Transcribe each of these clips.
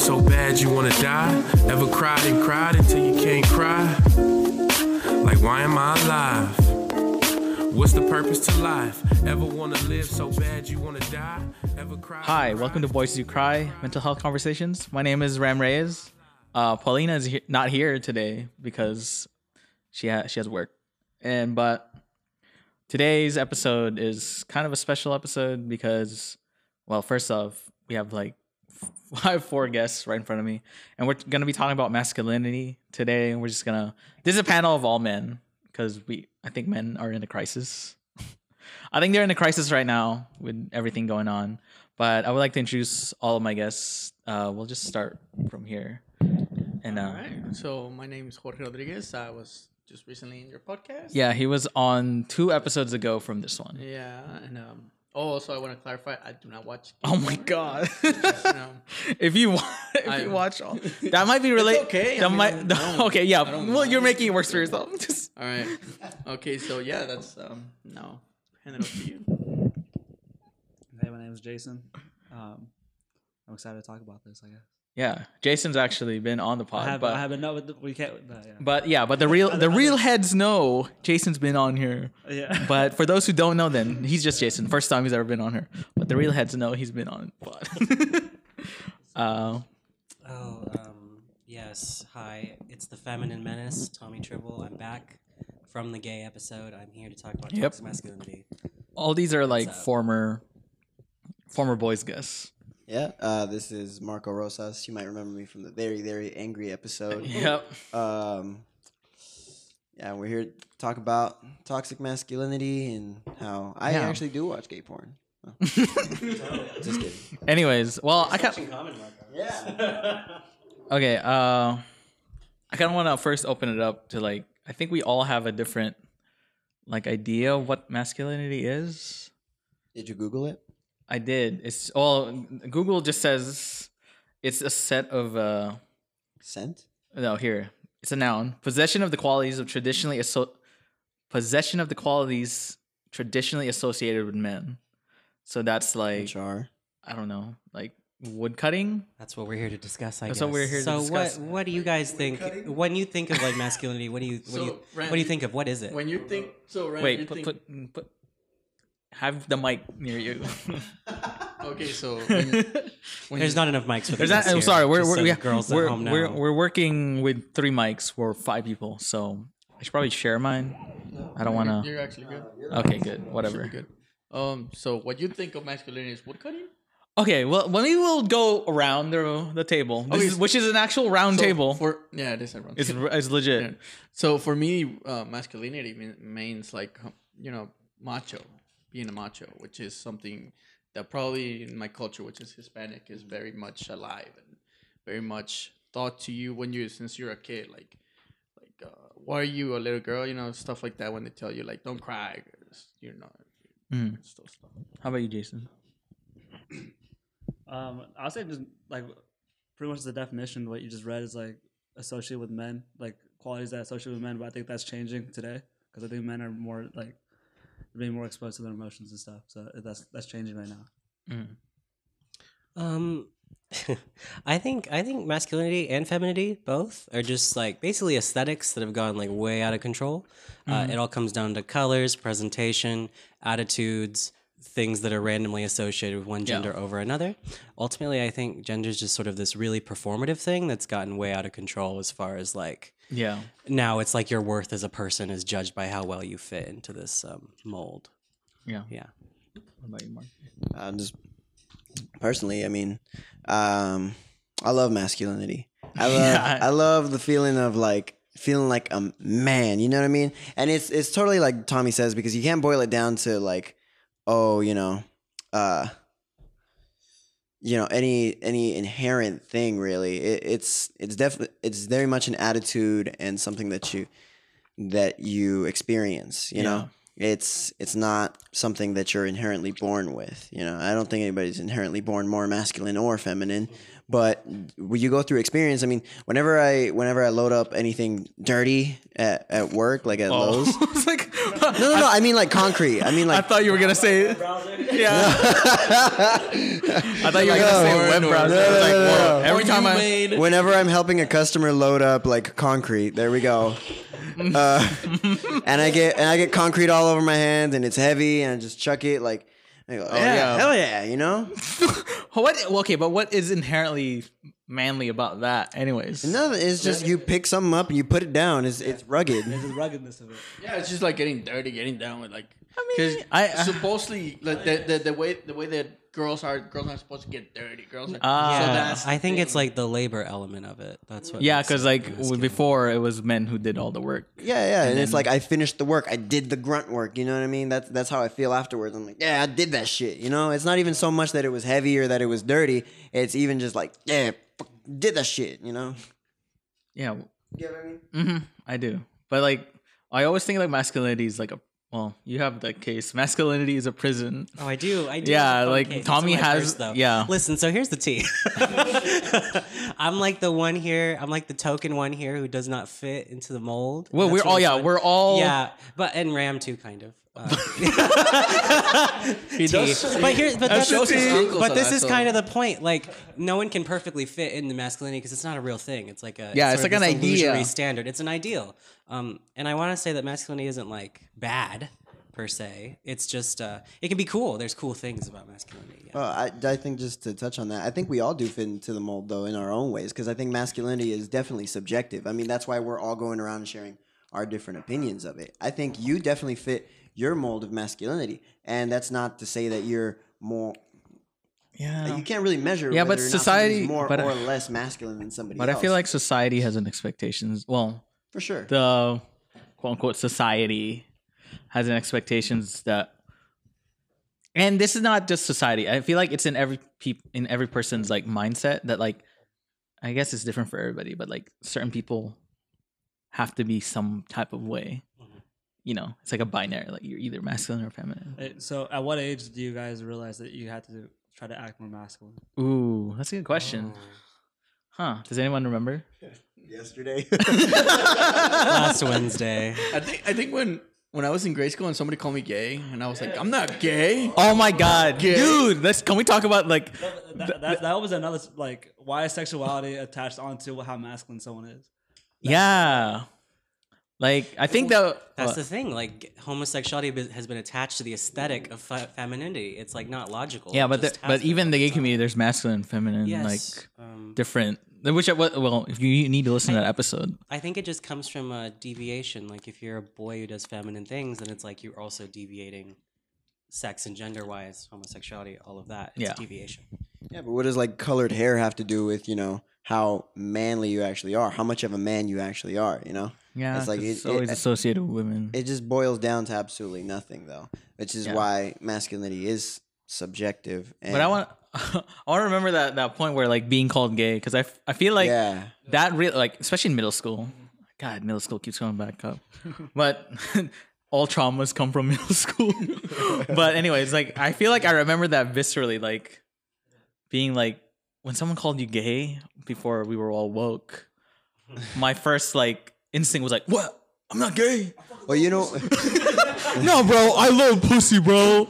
so bad you wanna die? Ever cried and cried until you can't cry? Like, why am I alive? What's the purpose to life? Ever wanna live so bad you wanna die? Ever cry? Hi, welcome to Boys Do Cry Mental Health Conversations. My name is Ram Reyes. Uh, Paulina is he- not here today because she ha- she has work, and but today's episode is kind of a special episode because, well, first off, we have like I have four guests right in front of me, and we're gonna be talking about masculinity today. And we're just gonna this is a panel of all men because we I think men are in a crisis. I think they're in a crisis right now with everything going on. But I would like to introduce all of my guests. Uh, we'll just start from here. And uh, All right. So my name is Jorge Rodriguez. I was just recently in your podcast. yeah, he was on two episodes ago from this one. Yeah. And um. Oh, also I want to clarify. I do not watch. Oh my god! Just, if you wa- if I- you watch all, that might be related. okay, I That mean, might. I okay, yeah. I don't Well, you're making it worse for yourself. Just- all right. Okay. So yeah, that's um. No. Hand it over to you. Hey, my name is Jason. Um, I'm excited to talk about this. I guess. Yeah, Jason's actually been on the pod, I have, but I haven't. No, but we can't. No, yeah. but yeah, but the real the real heads know Jason's been on here. yeah. But for those who don't know, then he's just Jason. First time he's ever been on here. But the real heads know he's been on the pod. uh, Oh, um, yes. Hi, it's the Feminine Menace, Tommy Tribble. I'm back from the gay episode. I'm here to talk about Yep. toxic masculinity. all these are like up? former former boys guests. Yeah, uh, this is Marco Rosas. You might remember me from the very, very angry episode. Yep. Um, yeah, we're here to talk about toxic masculinity and how I Yeah. actually do watch gay porn. Oh. Just kidding. Anyways, well, I kind Yeah. okay. Uh, I kind of want to first open it up to like I think we all have a different like idea of what masculinity is. Did you Google it? I did. It's all Google just says it's a set of uh Scent? no here it's a noun possession of the qualities of traditionally asso- possession of the qualities traditionally associated with men. So that's like Which are? I don't know like wood cutting. That's what we're here to discuss. I That's guess. what we're here to so discuss. what? What do you guys think when you think of like masculinity? What do you? What do So, you? Rand, what do you think of? What is it? When you think so, right? Wait, you put, think, put put have the mic near you. Okay, so when, when There's you, not enough mics for There's the not. I'm here, sorry. We're we're, so we the girls we're, at home know. we're we're working with three mics for five people, so I should probably share mine. I don't want to. You're actually good. Okay, good. Should Whatever. good. Um. So what you think of masculinity is woodcutting? Okay, well, maybe we'll go around the the table, This Okay, is, which is an actual round So table. for yeah, it is a round it's table. it's legit. Yeah. So for me, uh, masculinity means like you know macho, being a macho, which is something that probably in my culture, which is Hispanic, is very much alive and very much taught to you when you since you're a kid, like like uh, why are you a little girl, you know, stuff like that. When they tell you like don't cry, you're not Mm. stuff stuff. How about you, Jason? Um, I'll say just like pretty much the definition what you just read is like associated with men, like qualities that associate with men. But I think that's changing today because I think men are more like being more exposed to their emotions and stuff. So that's that's changing right now. Um, I think I think masculinity and femininity both are just like basically aesthetics that have gone like way out of control. Uh, it all comes down to colors, presentation, attitudes, things that are randomly associated with one gender over another. Ultimately, I think gender is just sort of this really performative thing that's gotten way out of control as far as like Yeah. now it's like your worth as a person is judged by how well you fit into this um, mold. Yeah. Yeah. What about you, Mark? Uh, just personally, I mean, um, I love masculinity. I love, Yeah. I love the feeling of like feeling like a man. You know what I mean? And it's it's totally like Tommy says because you can't boil it down to like, oh, you know, uh, you know, any any inherent thing really. It, it's it's definitely it's very much an attitude and something that you that you experience. You know it's it's not something that you're inherently born with you know i don't think anybody's inherently born more masculine or feminine but when you go through experience i mean whenever i whenever i load up anything dirty at, at work like at oh. Lowe's it's like no no no i mean like concrete i mean like I thought you were gonna say. Yeah. I thought you were gonna say web browser. No, I was no, like, no, Every time I made Whenever I'm helping a customer load up like concrete, there we go. Uh, and I get and I get concrete all over my hands, and it's heavy, and I just chuck it like, I go, yeah, yeah. hell yeah, you know. what? Okay, but what is inherently manly about that? Anyways, No, it's just you pick something up and you put it down. It's it's rugged. There's the ruggedness of it. Yeah, it's just like getting dirty, getting down with like. I mean, I- I- supposedly like the, the the way the way that girls are girls aren't supposed to get dirty. Girls are Ah. so that's I think the it's like the labor element of it. That's what. yeah, because like before it was men who did all the work. Yeah, yeah, and, it's like I finished the work. I did the grunt work. You know what I mean? That's that's how I feel afterwards. I'm like, yeah, I did that shit. You know, it's not even so much that it was heavy or that it was dirty. It's even just like, yeah, fuck, did that shit. You know? Yeah, You know what I mean? hmm I do. But like, I always think like masculinity is like a. Well, you have that case. Masculinity is a prison. Oh, I do. I do. Yeah, like, case. Tommy has- yeah. Listen, so here's the tea. I'm like the one here. I'm like the token one here who does not fit into the mold. Well, we're all yeah, we're all Yeah, but and Ram too, kind of. Uh, he does. But here, but that's shows the his thing. uncles But this is kind of the point. Like, no one can perfectly fit into masculinity because it's not a real thing. It's like a Yeah, it's like an this idea. standard. It's an ideal. Um, and I want to say that masculinity isn't like bad per se. It's just uh, it can be cool. There's cool things about masculinity. Yeah. Well, I, I think just to touch on that, I think we all do fit into the mold though in our own ways because I think masculinity is definitely subjective. I mean, that's why we're all going around and sharing our different opinions of it. I think you definitely fit your mold of masculinity, and that's not to say that you're more. yeah. You can't really measure. Yeah, but whether or not society- more but- or less masculine than somebody. But I feel like society has an expectations. Well, for sure. the quote unquote society has an expectations that and this is not just society i feel like it's in every peop- in every person's like mindset that like i guess it's different for everybody but like certain people have to be some type of way you know it's like a binary like you're either masculine or feminine So, at what age do you guys realize that you had to try to act more masculine? ooh that's a good question oh. huh does anyone remember Yesterday. Last Wednesday. I think I think when when I was in grade school and somebody called me gay and I was like, I'm not gay. oh my god dude let's can we talk about like That, that, that was another like why is sexuality attached onto how masculine someone is? yeah like i think that That's uh, the thing. Like homosexuality has been attached to the aesthetic of fe- femininity. It's like not logical. Yeah, but the, but even for the gay community, there's masculine and feminine, yes, like um, different. Which I- well, if you need to listen to that episode. I think it just comes from a deviation. Like if you're a boy who does feminine things, then it's like you're also deviating sex and gender wise, homosexuality, all of that. It's Yeah. deviation. yeah, but what does like colored hair have to do with you know how manly you actually are? How much of a man you actually are? You know. Yeah, It's like like it- it's always it- associated with women. it just boils down to absolutely nothing though which is Yeah. why masculinity is subjective and but I want I want to remember that that point where like being called gay because I, I feel like yeah that real like especially in middle school. God, middle school keeps coming back up, but all traumas come from middle school. but anyways, like I feel like I remember that viscerally, like being like when someone called you gay before we were all woke. My first like instinct was like, "What? I'm not gay." well you know No, bro, I love pussy, bro.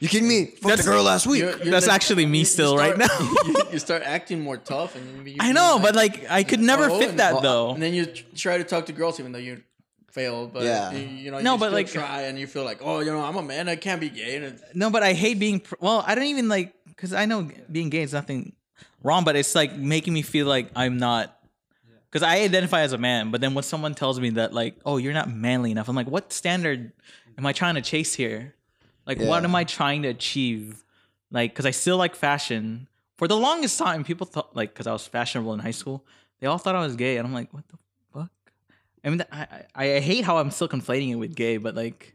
you kidding me fuck That's- the girl last week You're- you're That's like- actually me you still right start- now. you, you start acting more tough, and you, I know, but like I could never Oh, fit and- that well, though. And then you tr- try to talk to girls, even though you failed. But Yeah. you, you know, No, you but, still like- try, and you feel like, oh, you know, I'm a man, I can't be gay. And it's, No, but I hate being. Pr- well, I don't even like because I know being gay is nothing wrong, but it's like making me feel like I'm not. Because I identify as a man, but then when someone tells me that, like, oh, you're not manly enough, I'm like, what standard am I trying to chase here? Like, what am I trying to achieve? Like, because I still like fashion. For the longest time, people thought, like, because I was fashionable in high school, they all thought I was gay, and I'm like, what the fuck? I mean, I, I, I hate how I'm still conflating it with gay, but like,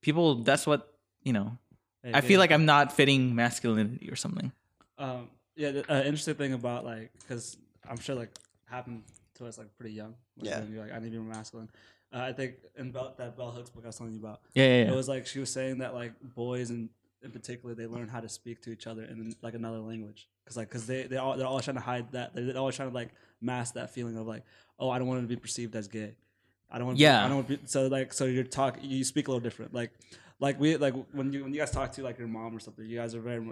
people, that's what you know. Hey, I dude. feel like I'm not fitting masculinity or something. Um, yeah, the uh, interesting thing about like, because I'm sure like happened to us like pretty young. Like, Yeah. when like, I need to be more masculine. Uh, I think in Bell, that Bell Hooks book I was telling you about, Yeah, yeah, it was like she was saying that like boys and in particular they learn how to speak to each other in like another language because like because they they all they're always trying to hide that they're always trying to like mask that feeling of like oh I don't want to be perceived as gay. I don't want. Yeah. I don't want. to be So like so you're talk you speak a little different like. like we like when you when you guys talk to like your mom or something, you guys are very.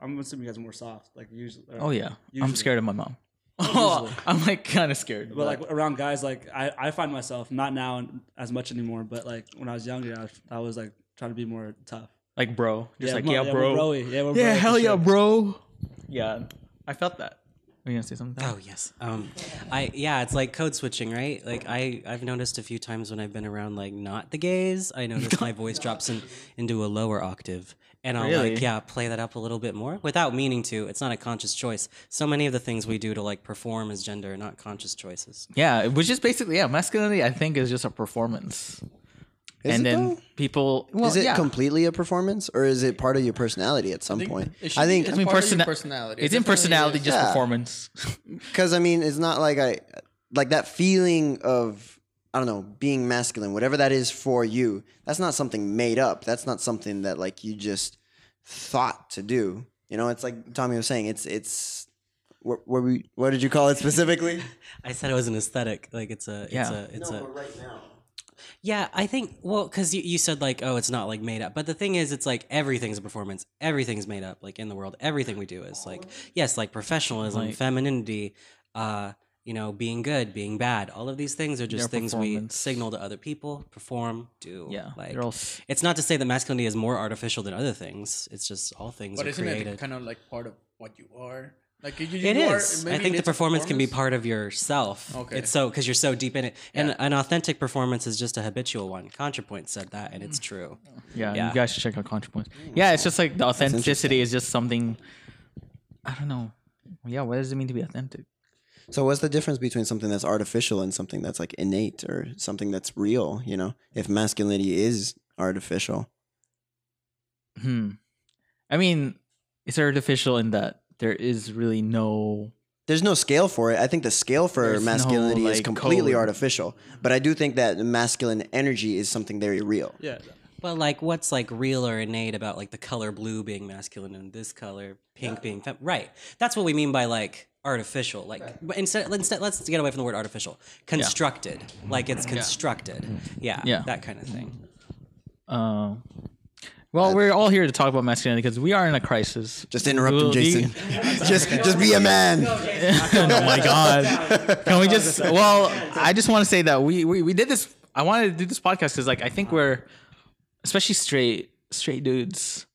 I'm assuming you guys are more soft, like usually. Oh yeah, I'm scared of my mom. Oh, Usually. I'm like kind of scared. But like around guys, like I, I find myself not now as much anymore, but like when I was younger, I was, I was like trying to be more tough. like bro, just like mo- yeah, we're bro. broy. Yeah, we're Yeah, broy for hell yeah, sure. bro. Yeah, I felt that. Were you gonna say something? Oh yes. Um, I yeah, it's like code switching, right? Like I I've noticed a few times when I've been around like not the gays, I notice my voice drops in into a lower octave, and I'll Really? like yeah play that up a little bit more without meaning to. It's not a conscious choice. So many of the things we do to like perform as gender are not conscious choices. Yeah, which is basically yeah, masculinity. I think is just a performance, Is and it then though? people. Well, is it yeah. completely a performance, or is it part of your personality at some point? should I think it's I mean, part of your persona- personality. It's It in personality, is. just Yeah. performance. because I mean, it's not like I like that feeling of I don't know being masculine, whatever that is for you. That's not something made up. That's not something that like you just thought to do. You know, it's like Tommy was saying. It's it's what, what we what did you call it specifically? I said it was an aesthetic. Like it's a it's Yeah. a it's a right now. Yeah, I think well, because you, you said like, oh, it's not like made up. But the thing is, it's like everything's a performance. Everything's made up. Like in the world, everything we do is like yes, like professionalism, Like- femininity, uh, you know, being good, being bad. All of these things are just They're things we performance. signal to other people, perform, do. Yeah, like they're all s- it's not to say that masculinity is more artificial than other things. It's just all things But are isn't created. it kind of like part of what you are? Like you, you It are- is. I think the it's a performance, can be part of yourself. Okay. It's so because you're so deep in it, and Yeah. an authentic performance is just a habitual one. ContraPoint said that, and it's true. Yeah, Yeah. you guys should check out ContraPoint. Yeah, it's just like the authenticity is just something. I don't know. Yeah, what does it mean to be authentic? So what's the difference between something that's artificial and something that's like innate or something that's real? You know, if masculinity is artificial, Hmm. I mean, it's artificial in that there is really no. there's no scale for it. I think the scale for There's no, masculinity is completely code. artificial. But I do think that masculine energy is something very real. Yeah, But like, what's like real or innate about like the color blue being masculine and this color pink being fem- right? That's what we mean by like artificial. Like, but instead, instead, let's get away from the word artificial. Constructed, like it's constructed. Yeah, Yeah. that kind of thing. Uh, well, uh, we're all here to talk about masculinity because we are in a crisis. Just interrupt him, We'll be- Jason. just just be a man. oh my god! Can we just? Well, I just want to say that we we, we did this. I wanted to do this podcast because like I think we're, especially straight straight dudes,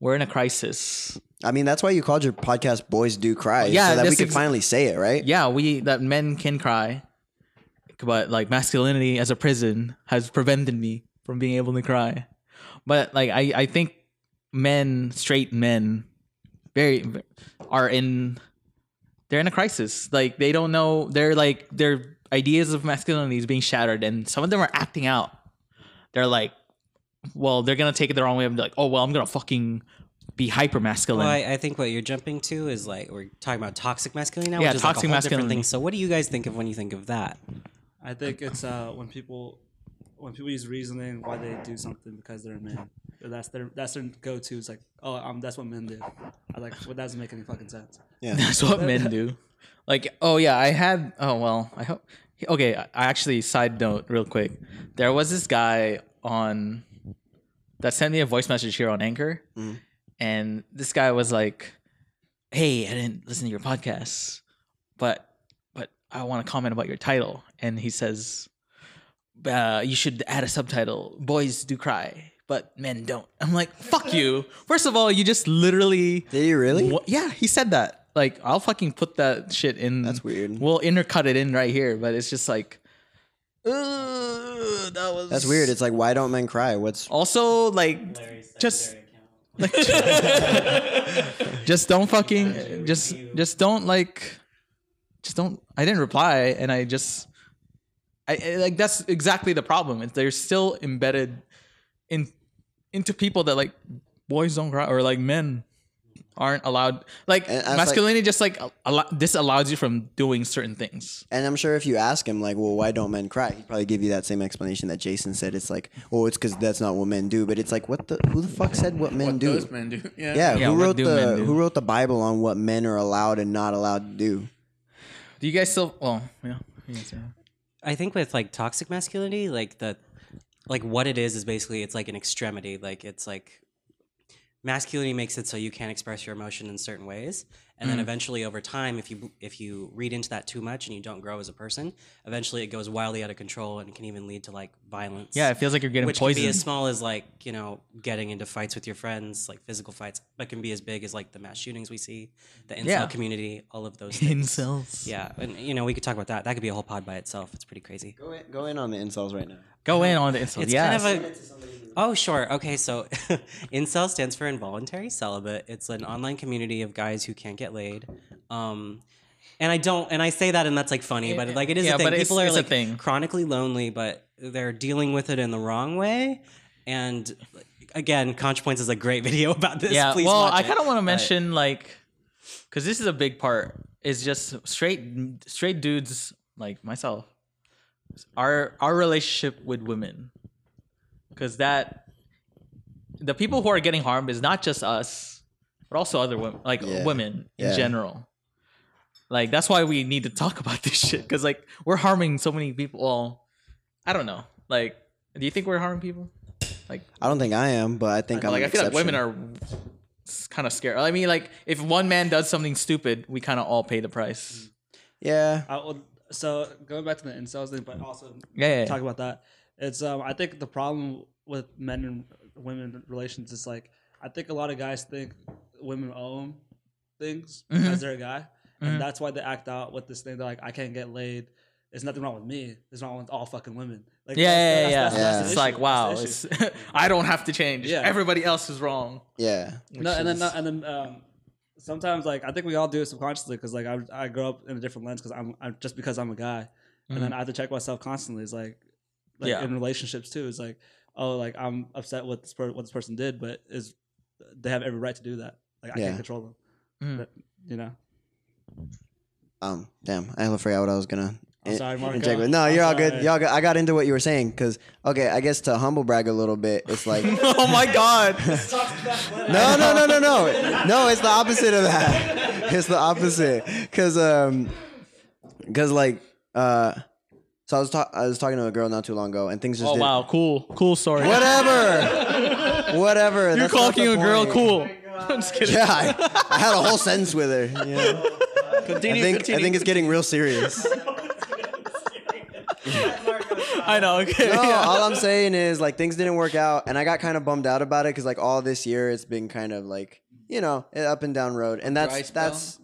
we're in a crisis. I mean, that's why you called your podcast "Boys Do Cry," Yeah, so that we could ex- finally say it, right? Yeah, we that men can cry, but like masculinity as a prison has prevented me from being able to cry. But like I I think men, straight men, very are in they're in a crisis. Like they don't know they're like their ideas of masculinity is being shattered, and some of them are acting out. They're like, well, they're gonna take it the wrong way and be like, oh well, I'm gonna fucking be hyper masculine. Well, I, I think what you're jumping to is like we're talking about toxic masculinity now, Yeah, which is like a toxic whole different masculinity. thing. So, what do you guys think of when you think of that? I think it's uh when people when people use reasoning why they do something because they're a man. That's their that's their go to. It's like oh um that's what men do. I like well, that doesn't make any fucking sense. Yeah. That's what men do. Like, oh yeah, I had. Oh well, I hope. Okay, I I actually side note real quick. There was this guy on that sent me a voice message here on Anchor, and this guy was like, "Hey, I didn't listen to your podcast, but but I want to comment about your title." And he says, uh, "You should add a subtitle: Boys do cry." But men don't. I'm like, fuck you. First of all, you just literally Did you really? Wha- yeah, he said that. Like, I'll fucking put that shit in. That's weird. We'll intercut it in right here, but it's just like, uh, that was. That's weird. It's like, why don't men cry? What's also like, just, just don't fucking, just, just don't like, just don't. I didn't reply, and I just, I, I like that's exactly the problem. Is they're still embedded in into people that like boys don't cry or like men aren't allowed like And I was like- masculinity just like allow, this allows you from doing certain things And I'm sure if you ask him, like, well, why don't men cry? He'd probably give you that same explanation that Jason said. It's like, oh, it's because that's not what men do. But it's like, what the? Who the fuck said what men What do? does men do? Yeah. Yeah, Yeah, who wrote the? Who wrote the Bible on what men are allowed and not allowed to do? do you guys still well yeah I think with like toxic masculinity, like the like what it is is basically it's like an extremity. Like it's like masculinity makes it so you can't express your emotion in certain ways and then mm. eventually over time if you if you read into that too much and you don't grow as a person eventually it goes wildly out of control and can even lead to like violence Yeah, it feels like you're getting which can poisoned. be as small as like you know getting into fights with your friends like physical fights but can be as big as like the mass shootings we see the incel Yeah. community all of those things Incels. yeah and you know we could talk about that that could be a whole pod by itself it's pretty crazy Go in, go in on the incels right now. Go in on the incels. it's yes. kind of a oh sure okay so incel stands for involuntary celibate it's an online community of guys who can't get laid um and i don't and i say that and that's like funny but like it is Yeah, a thing but it's- people are it's a like thing. chronically lonely but they're dealing with it in the wrong way and again contrapoints is a great video about this yeah. Please well, watch I kind of want to But- mention like, because this is a big part. Is just straight straight dudes like myself. Our our relationship with women, because that the people who are getting harmed is not just us, but also other women, like Yeah. women in Yeah. general. Like that's why we need to talk about this shit because like we're harming so many people. Well, I don't know. Like, do you think we're harming people? Like, I don't think I am, but I think I'm like I feel like women are kind of scared. I mean, like if one man does something stupid, we kind of all pay the price. Yeah, I would, so going back to the incels thing, but also Yeah, yeah, yeah. talk about that. It's um I think the problem with men and women relations is like I think a lot of guys think women own things Mhm. because they're a guy, Mhm. and that's why they act out with this thing. They're like, I can't get laid. There's nothing wrong with me. There's wrong with all fucking women. Like, Yeah, yeah, yeah. that's- yeah. that's- that's the It's like wow, it's. I don't have to change. Yeah. Everybody else is wrong. yeah. no, and then and then um, sometimes like I think we all do it subconsciously because like I I grow up in a different lens because I'm, I'm just because I'm a guy, and then I have to check myself constantly. It's like like Yeah. in relationships too. It's like oh like I'm upset with this per- what this person did, but is they have every right to do that. Like I Yeah. can't control them. Mhm. But, you know. Um, damn, I forgot what I was gonna. I'm sorry, Marco. inject. No, I'm you're all good. Y'all good. I got into what you were saying because okay, I guess to humble brag a little bit, it's like oh my god. no, no, no, no, no. No. It's the opposite of that. It's the opposite because um, because like uh, so I was talking I was talking to a girl not too long ago and things just Oh didn't- wow, cool, cool story. whatever, whatever. You're that's not the a girl point. cool. I'm just kidding. Yeah, I, I had a whole sentence with her. You know? Continue. I think continue. I think it's getting real serious. I know. Okay. No, yeah. all I'm saying is like things didn't work out, and I got kind of bummed out about it because like all this year it's been kind of like you know up and down road, and that's spell? that's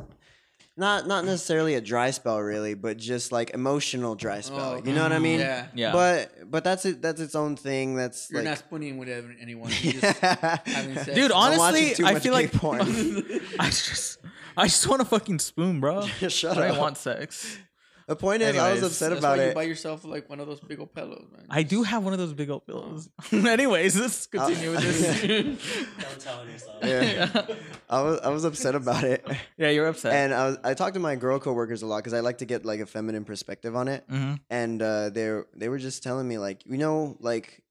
not not necessarily a dry spell really, but just like emotional dry spell. Oh, you know what I mm-hmm. mean? Yeah. Yeah. But but that's it. That's its own thing. That's You're like. not spooning with anyone. You're just having. Dude, honestly, too I much feel like porn. I just, I just want to fucking spoon, bro. Shut I up. don't want sex. The point is, I was upset That's about why you it. buy yourself like one of those big old pillows, man. I do have one of those big old pillows. Anyways, let's continue with this. don't tell on yourself yeah. I was I was upset about it, yeah, you're upset. and I was, I talked to my girl coworkers a lot because I like to get like a feminine perspective on it. hmm and uh, they they were just telling me like you know like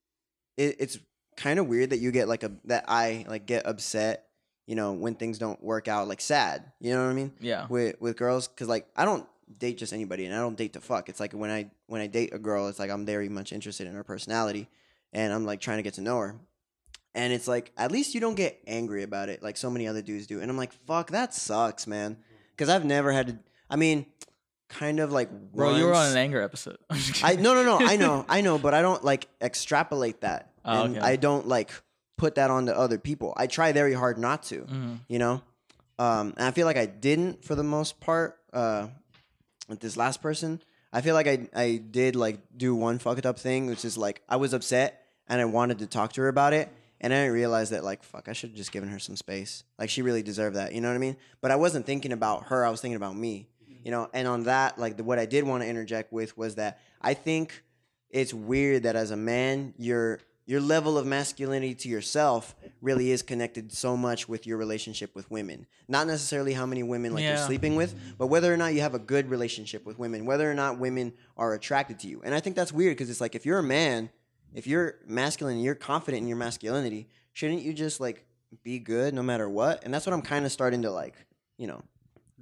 it, it's kind of weird that you get like a that I like get upset you know when things don't work out like sad you know what I mean Yeah. with with girls because like I don't date just anybody and I don't date to fuck it's like when I when I date a girl it's like I'm very much interested in her personality and I'm like trying to get to know her and it's like at least you don't get angry about it like so many other dudes do and I'm like fuck that sucks man because I've never had to I mean kind of like Bro, you were on an anger episode. I no no no I know I know but I don't like extrapolate that Oh, and okay. I don't like put that onto other people. I try very hard not to, Mhm. you know. Um, and I feel like I didn't for the most part. Uh, with this last person, I feel like I I did like do one fucked up thing, which is like I was upset and I wanted to talk to her about it, and I didn't realize that like fuck I should have just given her some space. Like she really deserved that, you know what I mean? But I wasn't thinking about her. I was thinking about me, you know. And on that, like the, what I did want to interject with was that I think it's weird that as a man, your your level of masculinity to yourself really is connected so much with your relationship with women. Not necessarily how many women like you're sleeping with, but whether or not you have a good relationship with women, whether or not women are attracted to you. And I think that's weird because it's like if you're a man, if you're masculine, and you're confident in your masculinity, shouldn't you just like be good no matter what? And that's what I'm kind of starting to like, you know,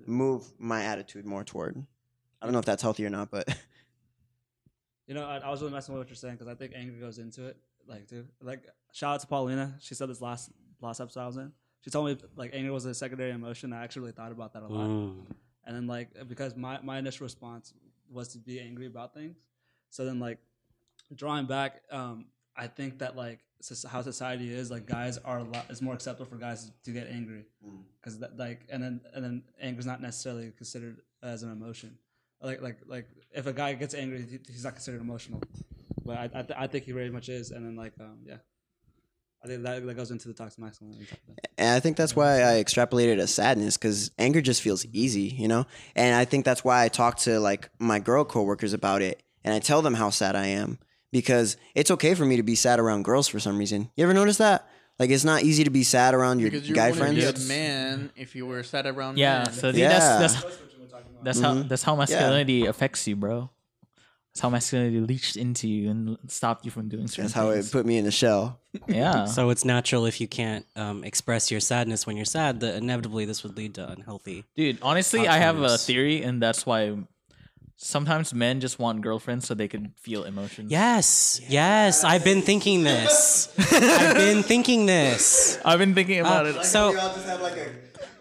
move my attitude more toward. I don't know if that's healthy or not, but You know, I, I was really messing with what you're saying because I think anger goes into it. Like, too. Like, shout out to Paulina. She said this last last episode I was in. She told me like anger was a secondary emotion. I actually really thought about that a lot. Mm. And then like because my my initial response was to be angry about things. So then like drawing back, um, I think that like how society is like guys are a lot. It's more acceptable for guys to get angry because that like and then and then anger is not necessarily considered as an emotion. Like like like if a guy gets angry, he's not considered emotional. But I I, th- I think he very much is. And then like um yeah. I think that, that goes into the toxic masculinity. type of thing. And I think that's why I extrapolated a sadness because anger just feels easy, you know? And I think that's why I talk to like my girl coworkers about it and I tell them how sad I am because it's okay for me to be sad around girls for some reason. You ever notice that? Like it's not easy to be sad around your Because you guy wouldn't be friends. a man if you were sad around Yeah, men. so I Yeah. that's that's that's how Mhm. that's how masculinity affects you, bro. That's how masculinity leached into you and stopped you from doing certain That's how it put me in the shell. yeah. So it's natural if you can't um, express your sadness when you're sad that inevitably this would lead to unhealthy. Dude, honestly, I have a Outcomes. theory, and that's why sometimes men just want girlfriends so they can feel emotions. Yes, yes, I've been thinking this. I've been thinking this. I've been thinking about it. So,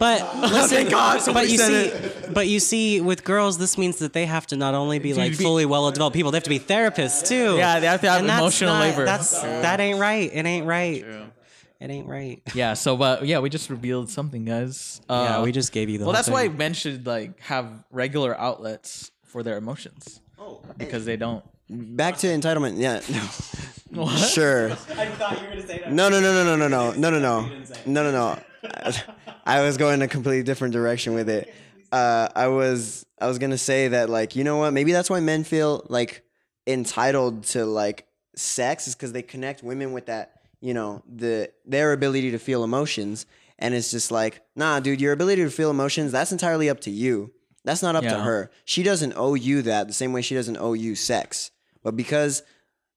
but listen, but you see, but you see, with girls, this means that they have to not only be like be- fully well-developed people, they have to be therapists too. Yeah, they have to have And that's emotional not- labor. That's that ain't right. It ain't right. True. It ain't right. Yeah, so but yeah, we just revealed something, guys. Uh, yeah, we just gave you the. well, whole that's why men should like have regular outlets for their emotions Oh, because they don't. Back to entitlement. Yeah. No. Sure. I thought you were gonna say that. No, no, no, no, no, no, no, no, no, no, no, no, no. I was going a completely different direction with it. Uh, I was, I was gonna say that, like, you know what? Maybe that's why men feel like entitled to like sex is because they connect women with that, you know, the their ability to feel emotions, and it's just like, nah, dude, your ability to feel emotions, that's entirely up to you. That's not up to her. She doesn't owe you that the same way she doesn't owe you sex. But because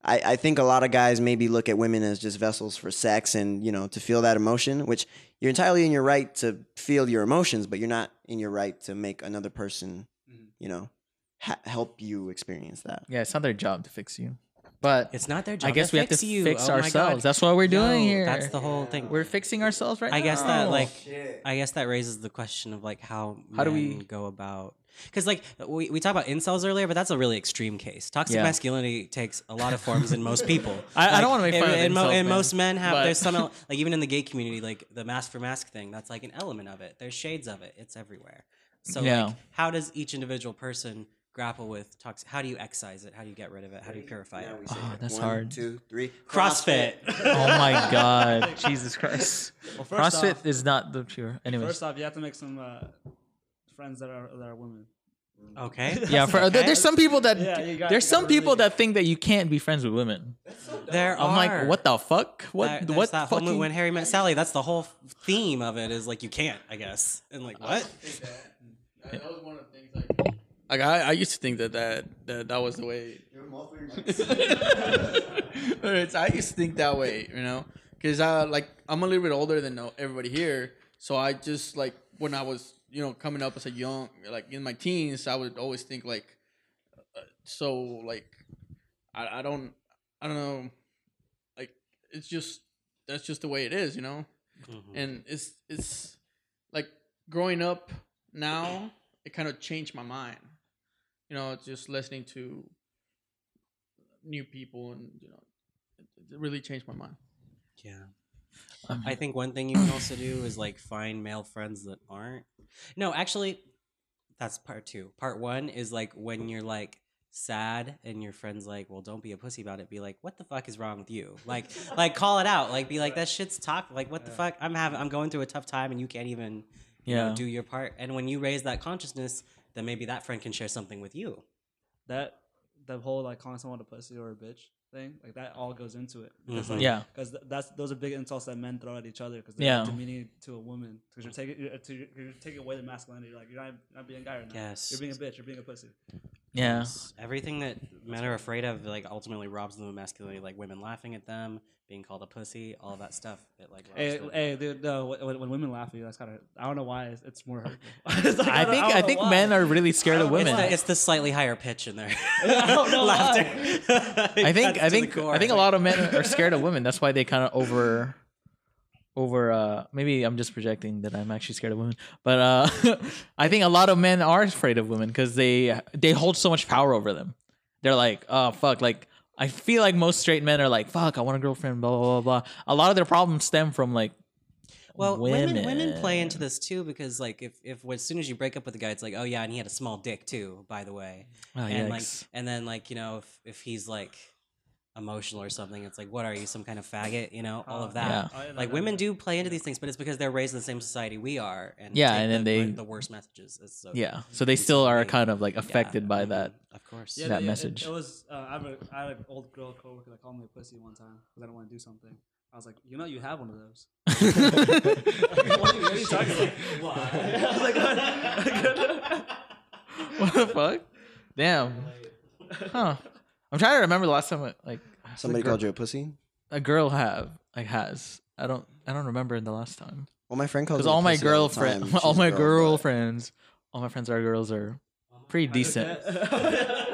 I, I think a lot of guys maybe look at women as just vessels for sex and you know to feel that emotion, which you're entirely in your right to feel your emotions, but you're not in your right to make another person, mm-hmm. you know, ha- help you experience that. Yeah, it's not their job to fix you, but It's not their job. I guess to we have to you. fix Oh ourselves. That's what we're doing No, here. That's the whole thing. We're fixing ourselves right I guess that now. like oh, I guess that raises the question of like how How do we- go about because like we, we talked about incels earlier, but that's a really extreme case. Toxic Yeah. masculinity takes a lot of forms in most people. I- I don't wanna make and- fun of and, incels, and man, most men have but- there's some el- like even in the gay community, like the masc for masc thing. That's like an element of it. There's shades of it. It's everywhere. So Yeah. like, how does each individual person grapple with toxic? How do you excise it? How do you get rid of it? How do you purify it? Oh, that's One, hard. Two, three. CrossFit. oh my god, Jesus Christ! Well, first CrossFit off, is not the pure. Anyways, first off, you have to make some uh, friends that are that are women. Okay. yeah, for, Okay. there's some people that Yeah, got- there's some gotta really- people that think that you can't be friends with women. There I'm are. like, what the fuck? What That- what that whole fucking? movie when Harry met Sally. That's the whole theme of it. Is like you can't, I guess. And like what? That was one of the things like. Like I, I used to think that that that, that was the way. It's- I used to think that way, you know, because I like I'm a little bit older than everybody here, so I just like when I was you know coming up as a young like in my teens, I would always think like, uh, so like, I, I don't I don't know, like it's just that's just the way it is, you know, and it's it's like growing up now, it kind of changed my mind, you know, just listening to new people and you know it, it really changed my mind. Yeah. Um, I think one thing you can also do is like find male friends that aren't. No, actually, that's part two. Part one is like when you're like sad and your friend's like, "Well, don't be a pussy about it." Be like, "What the fuck is wrong with you?" Like, like call it out. Like, be like, "That shit's talk." Like, what the fuck? I'm having, I'm going through a tough time, and you can't even, you know, Yeah. do your part. And when you raise that consciousness, then maybe that friend can share something with you. That the whole like calling someone a pussy or a bitch thing, like that all goes into it. Because Mhm. like, Yeah. because that's those are big insults that men throw at each other because Yeah. they're demeaning to a woman because you're taking you're, to, you're taking away the masculinity. You're like you're not, not being a guy right now. Yes. You're being a bitch. You're being a pussy. yeah Everything that men are afraid of, like, ultimately robs them of masculinity. Like women laughing at them, being called a pussy, all that stuff. It like. Hey, hey, dude, no. When, when women laugh at you, that's kind of. I don't know why. It's, it's more hurtful. It's like, I don't- think don't I think why. men are really scared of women. It's the, it's the slightly higher pitch in there. don't know Laughter. I think I think. I think a lot of men are scared of women. That's why they kind of over over uh maybe I'm just projecting that I'm actually scared of women. But uh I think a lot of men are afraid of women cuz they they hold so much power over them. They're like, "Oh fuck, like I feel like most straight men are like, "Fuck, I want a girlfriend, blah blah blah blah." A lot of their problems stem from like Well, women. women women. play into this too because like if if as soon as you break up with a guy, it's like oh yeah, and he had a small dick too, by the way, Oh, and like and then like you know if if he's like emotional or something, it's like what are you some kind of faggot, you know, all of that. Yeah. I didn't know Like women do play into these things, but it's because they're raised in the same society we are, and Yeah, and then the, they- the worst messages. So yeah. So they still are kind of like yeah, affected by mhm, that. Of course. Yeah, that no, message. It, it was. Uh, I, have a, I had an old girl coworker that called me a pussy one time because I didn't want to do something. I was like, you know, you have one of those. what, are you, what are you talking about? Why? I was like, what the fuck? Damn. Huh. I'm trying to remember the last time like Somebody girl- called you a pussy. a girl have like has. I don't I don't remember the last time. Well, my friend calls Because me a all my pussy all girlfriend all She's a my girl, girlfriends all my friends are girls are pretty decent.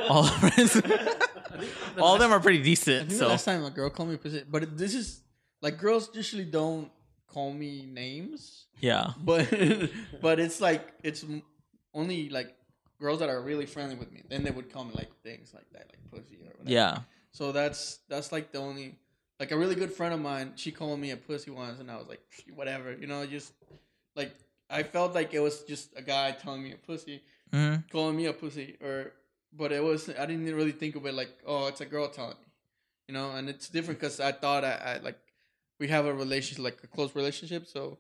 all friends all of them are pretty decent. think So the last time a girl called me pussy, but this is like girls usually don't call me names, yeah. but but it's like it's only like girls that are really friendly with me. Then they would call me like things like that, like pussy or whatever. Yeah. So that's that's like the only like a really good friend of mine. She called me a pussy once, and I was like, whatever, you know, just like I felt like it was just a guy telling me a pussy, hmm calling me a pussy, or but it was I didn't really think of it like oh it's a girl telling me, you know, and it's different because I thought I, I like we have a relationship like a close relationship, so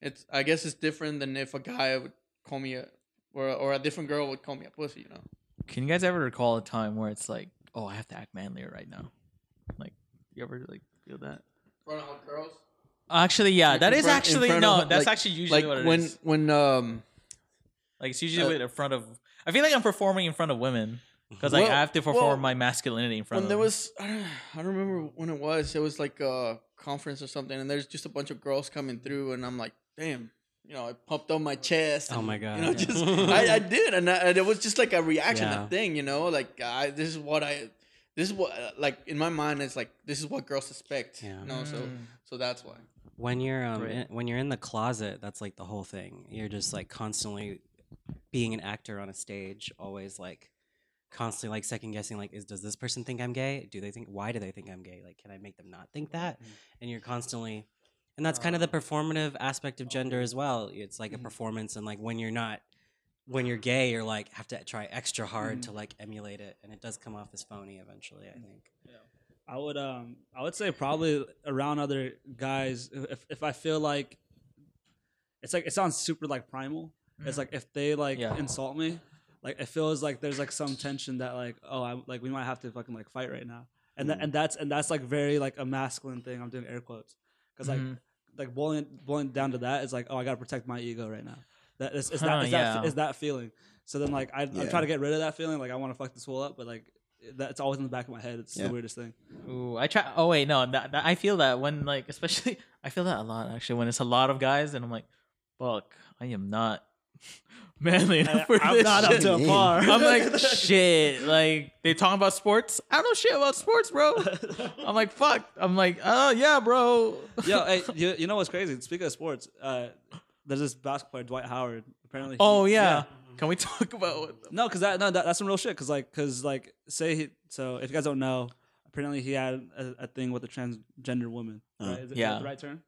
it's I guess it's different than if a guy would call me a or or a different girl would call me a pussy, you know. Can you guys ever recall a time where it's like, oh, I have to act manlier right now? Like, you ever like feel that? front of girls. Actually, yeah, Like, that is front- actually no. of, that's like- actually usually like what it is. when when um Like it's usually uh, in front of. I feel like I'm performing in front of women because like Well- I have to perform well, my masculinity in front of when of there them. was I don't, I don't remember when it was. It was like a conference or something, and there's just a bunch of girls coming through, and I'm like, damn. You know, I pumped on my chest. Oh and, my You God. know, just I, I did, and, I, and it was just like a reaction, Yeah. a thing. You know, like I, this is what I, this is what like in my mind it's like this is what girls expect. Yeah. You know, so Mm. so that's why. when you're um Right. in, when you're in the closet that's like the whole thing you're just like constantly being an actor on a stage always like constantly like second guessing like is does this person think i'm gay do they think why do they think i'm gay like can i make them not think that and you're constantly and that's kind of the um, performative aspect of oh, gender as well it's like a mm-hmm. performance and like when you're not when you're gay you're like have to try extra hard mm-hmm. to like emulate it and it does come off as phony eventually i think yeah. I would um I would say probably around other guys if if I feel like it's like it sounds super like primal. It's mm-hmm. like if they like Yeah. insult me, like it feels like there's like some tension that like oh I like we might have to fucking like fight right now. And that mm. and that's and that's like very like a masculine thing. I'm doing air quotes because like Mhm. Like boiling boiling down to that is like oh I gotta protect my ego right now. That is, is Huh, that is that yeah. that feeling. So then like I, Yeah. trying to get rid of that feeling. Like I want to fuck this fool up, but like that's always in the back of my head. It's Yeah. the weirdest thing. Ooh, I try. Oh wait, no, that, that I feel that when like, especially, I feel that a lot actually when it's a lot of guys, and I'm like, fuck, I am not manly enough for I'm this not up to a Yeah. par. I'm like, shit. Like they talking about sports. I don't know shit about sports, bro. I'm like, fuck. I'm like, oh yeah, bro. Yo, hey, you, you know what's crazy? Speaking of sports, uh, there's this basketball player, Dwight Howard. Apparently, he- oh yeah. Can we talk about what? The- No, because that no, that, that's some real shit. Because like, because like, say he. So if you guys don't know, apparently he had a, a thing with a transgender woman. Oh. Right? Is it, Yeah. is the right term?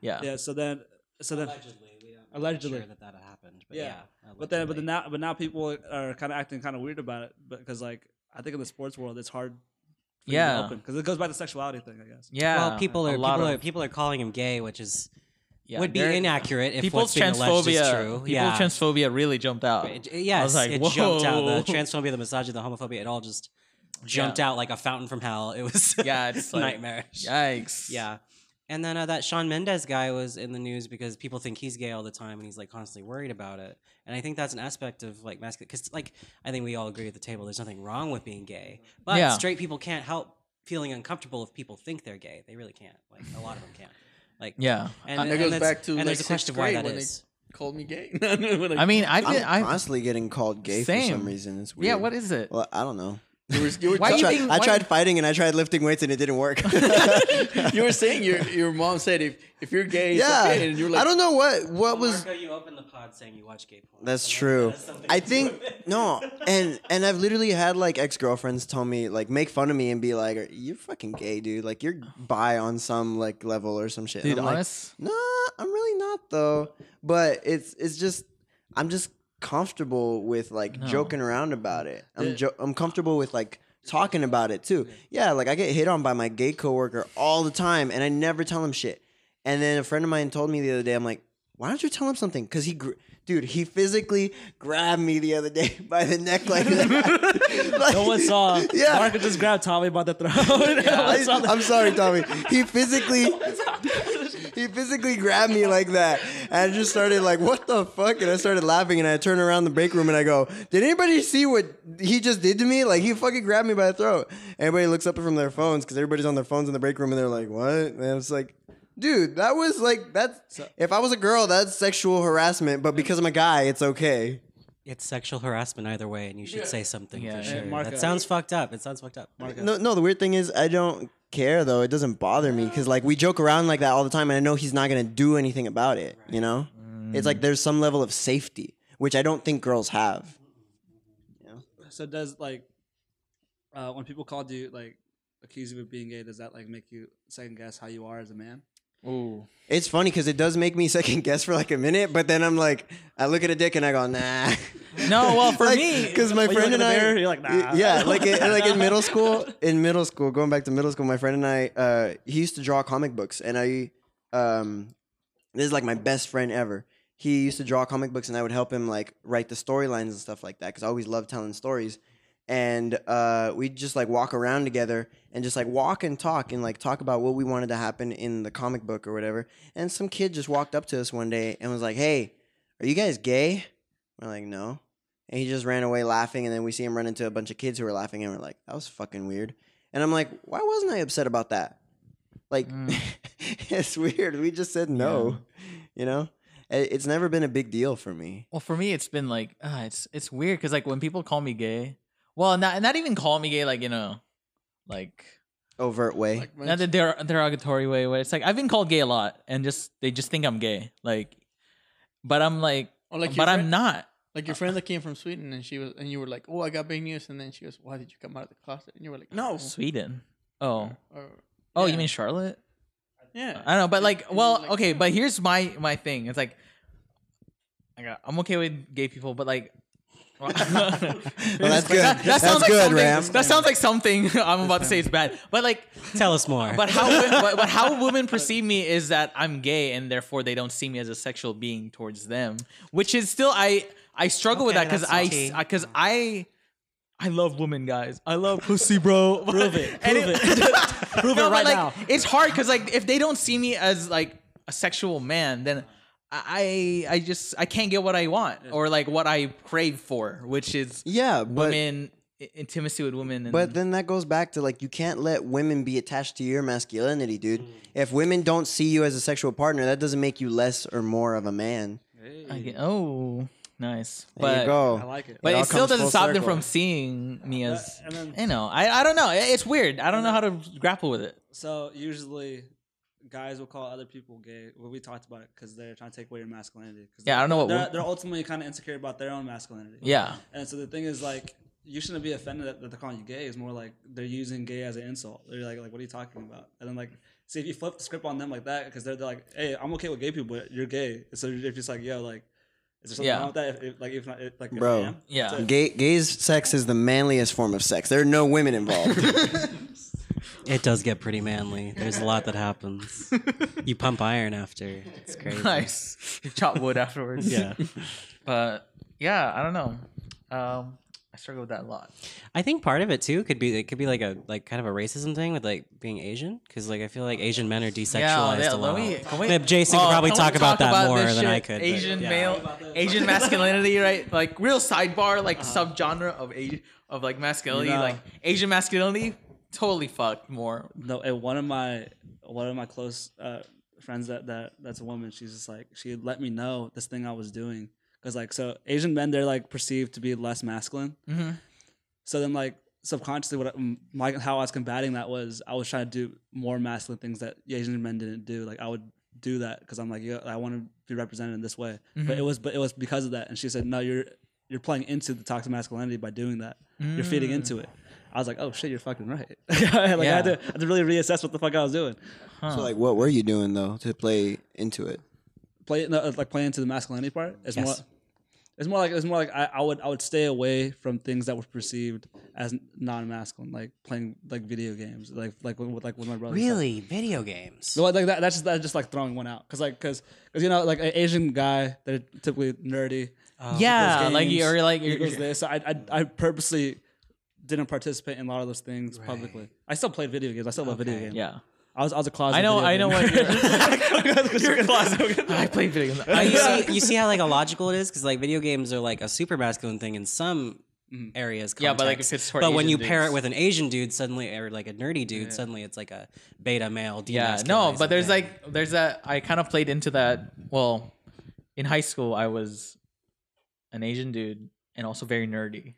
yeah. Yeah. So then, so then, allegedly we don't- I'm Allegedly. sure that that happened but Yeah. yeah, but then, but then now, but now people are kind of acting kind of weird about it, because like, I think in the sports world, it's hard. Yeah. Because it goes by the sexuality thing, I guess. Yeah. well, people a are lot people of- are people are calling him gay, which is yeah, would be they're- inaccurate if People's what's being alleged is transphobia. true. People's yeah, transphobia really jumped out. It- yes, like, it jumped out. whoa. The transphobia, the misogyny, the homophobia, it all just jumped Yeah. out like a fountain from hell. It was Yeah, it's like- nightmarish. Yikes. Yeah, And then uh, that Shawn Mendes guy was in the news because people think he's gay all the time, and he's like constantly worried about it. And I think that's an aspect of like masculine, because like I think we all agree at the table, there's nothing wrong with being gay, but Yeah. straight people can't help feeling uncomfortable if people think they're gay. They really can't. Like a lot of them can't. Like Yeah. and, That and goes that's- back to and like there's a question of why grade that when is. they called me gay. When I mean, I've been, I'm I constantly getting called gay for some reason. It's weird. yeah. What is it? Well, I don't know. You were, you were, Why I you tried, being- I why- tried fighting and I tried lifting weights and it didn't work. you were saying your your mom said if if you're gay, it's yeah, okay, and you're like, I don't know what what was. Marco, you opened the pod saying you watch gay porn. That's So true. has something I think no, and and I've literally had like ex girlfriends tell me like make fun of me and be like, "You're fucking gay, dude. Like you're bi on some like level or some shit." Dude, I'm like, honest. Nah, I'm really not though. But it's it's just I'm just comfortable with like No. joking around about it. I'm jo- I'm comfortable with like talking about it too. Yeah, like I get hit on by my gay coworker all the time, and I never tell him shit. And then a friend of mine told me the other day, I'm like, why don't you tell him something? Because he, gr- dude, he physically grabbed me the other day by the neck like that. Like- No one saw. Yeah. Marco just grabbed Tommy by the throat. No one. I, am sorry, Tommy. He physically, he physically grabbed me like that, and I just started like, "What the fuck?" And I started laughing, and I turned around the break room, and I go, "Did anybody see what he just did to me? Like he fucking grabbed me by the throat." Everybody looks up from their phones because everybody's on their phones in the break room, and they're like, "What?" And I was like. Dude, that was like that's. if I was a girl, that's sexual harassment. But because I'm a guy, it's okay. It's sexual harassment either way, and you should say something Yeah. for sure. Marco. that uh, sounds fucked up. It sounds fucked up. No, no. The weird thing is, I don't care though. It doesn't bother me because like we joke around like that all the time, and I know he's not gonna do anything about it. You know, it's like there's some level of safety, which I don't think girls have. So does like uh, when people called you like accuse you of being gay, does that like make you second guess how you are as a man? Ooh. It's funny because it does make me second guess for like a minute, but then I'm like, I look at a dick and I go, nah. No, well, for like, me, because my When friend and I, mirror, you're like, nah. yeah, like in, like in middle school, in middle school, going back to middle school, my friend and I, uh, he used to draw comic books, and I, um, this is like my best friend ever. He used to draw comic books, and I would help him like write the storylines and stuff like that because I always loved telling stories. And uh, we'd just like walk around together and just like walk and talk and like talk about what we wanted to happen in the comic book or whatever. And some kid just walked up to us one day and was like, "Hey, are you guys gay?" We're like, "No." And he just ran away laughing. And then we see him run into a bunch of kids who were laughing, and we're like, "That was fucking weird." And I'm like, "Why wasn't I upset about that?" Like, it's weird. We just said no. You know, it's never been a big deal for me. Well, for me, it's been like, uh, it's it's weird because like when people call me gay, well, not not even call me gay, like you know, like Overt way. Like, not the der- derogatory way. Where it's like I've been called gay a lot, and just they just think I'm gay, like, but I'm like, Or like your but I'm not. Like your friend that came from Sweden, and she was, and you were like, "Oh, I got big news," and then she goes, "Why did you come out of the closet?" And you were like, "No." Oh. Sweden. Oh, Or, oh, yeah. you mean Charlotte? yeah? I don't know, but like, And well, like, okay, but here's my my thing. It's like, I got, I'm okay with gay people, but like. well, that's good. That, that That's sounds like good, something, Ram. That sounds like something I'm about to say is bad. But like, Tell us more. but how but, but how women perceive me is that I'm gay and therefore they don't see me as a sexual being towards them, which is still I I struggle with that because I because I I love women, guys. I love pussy, bro. Prove it. And Prove it. Prove no, it right like now. it's hard because like if they don't see me as like a sexual man, then I I just I can't get what I want or like what I crave for, which is yeah, but women intimacy with women. And, But then that goes back to like you can't let women be attached to your masculinity, dude. Mm. If women don't see you as a sexual partner, that doesn't make you less or more of a man. I get, oh nice. There but you go. I like it. But It it still doesn't full stop them from seeing me as and then- you know. I, I don't know. It's weird. I don't know how to grapple with it. So usually, guys will call other people gay. Well, we talked about it because they're trying to take away your masculinity. 'Cause Yeah, I they're- don't know what They're, wo- they're ultimately kind of insecure about their own masculinity. Yeah. And so the thing is, like, you shouldn't be offended that, that they're calling you gay. It's more like they're using gay as an insult. They're like, like, what are you talking about? And then like, see if you flip the script on them like that, because they're, they're like, hey, I'm okay with gay people, but you're gay. So you're just like, yo, like, is there something Yeah. wrong with that? If, if, like, if not, if, like, Bro. am? Yeah. That's it. Gay gays sex is the manliest form of sex. There are no women involved. it does get pretty manly. There's a lot that happens. You pump iron after. It's crazy. Nice. You chop wood afterwards. Yeah. But yeah, I don't know. Um, I struggle with that a lot. I think part of it too could be it could be like a like kind of a racism thing with like being Asian because like I feel like Asian men are desexualized yeah, a lot. can we- Jason Oh, could probably can we talk about that more than I could. but Asian yeah. male, Asian masculinity, right? Like real sidebar, like subgenre of a of like masculinity, know- like Asian masculinity, totally fucked more. No, and one of my one of my close uh, friends that that that's a woman. She's just like she let me know this thing I was doing because like so Asian men they're like perceived to be less masculine. Mhm. So then like subconsciously what I- my how I was combating that was I was trying to do more masculine things that Asian men didn't do. Like I would do that because I'm like yeah, I want to be represented in this way. But it was but it was because of that. And she said no, you're you're playing into the toxic masculinity by doing that. You're feeding into it. I was like, oh shit, you're fucking right. like I, had to, I had to really reassess what the fuck I was doing. So like, what were you doing though to play into it? Play no, uh, like play into the masculinity part. It's Yes. more. It's more like it's more like I, I would I would stay away from things that were perceived as non-masculine, like playing like video games, like like with like with my brother. Really, video games. So like that, that's just that's just like throwing one out, cause like cause, cause you know like an Asian guy they're typically nerdy. Oh. yeah, like you're like he you're, goes this. I, I I purposely didn't participate in a lot of those things publicly. I still played video games. I still love video games. yeah. I was I was a closet. I know, video I know what you're. you're closet. I play video games. Uh, you, see, you see how like illogical it is because like video games are like a super masculine thing in some areas. Yeah, but, like, if it's for but when you Asian pair it with an Asian dude, suddenly or like a nerdy dude, suddenly it's like a beta male. Yeah, no, but there's thing. like there's that I kind of played into that. Well, in high school, I was an Asian dude and also very nerdy,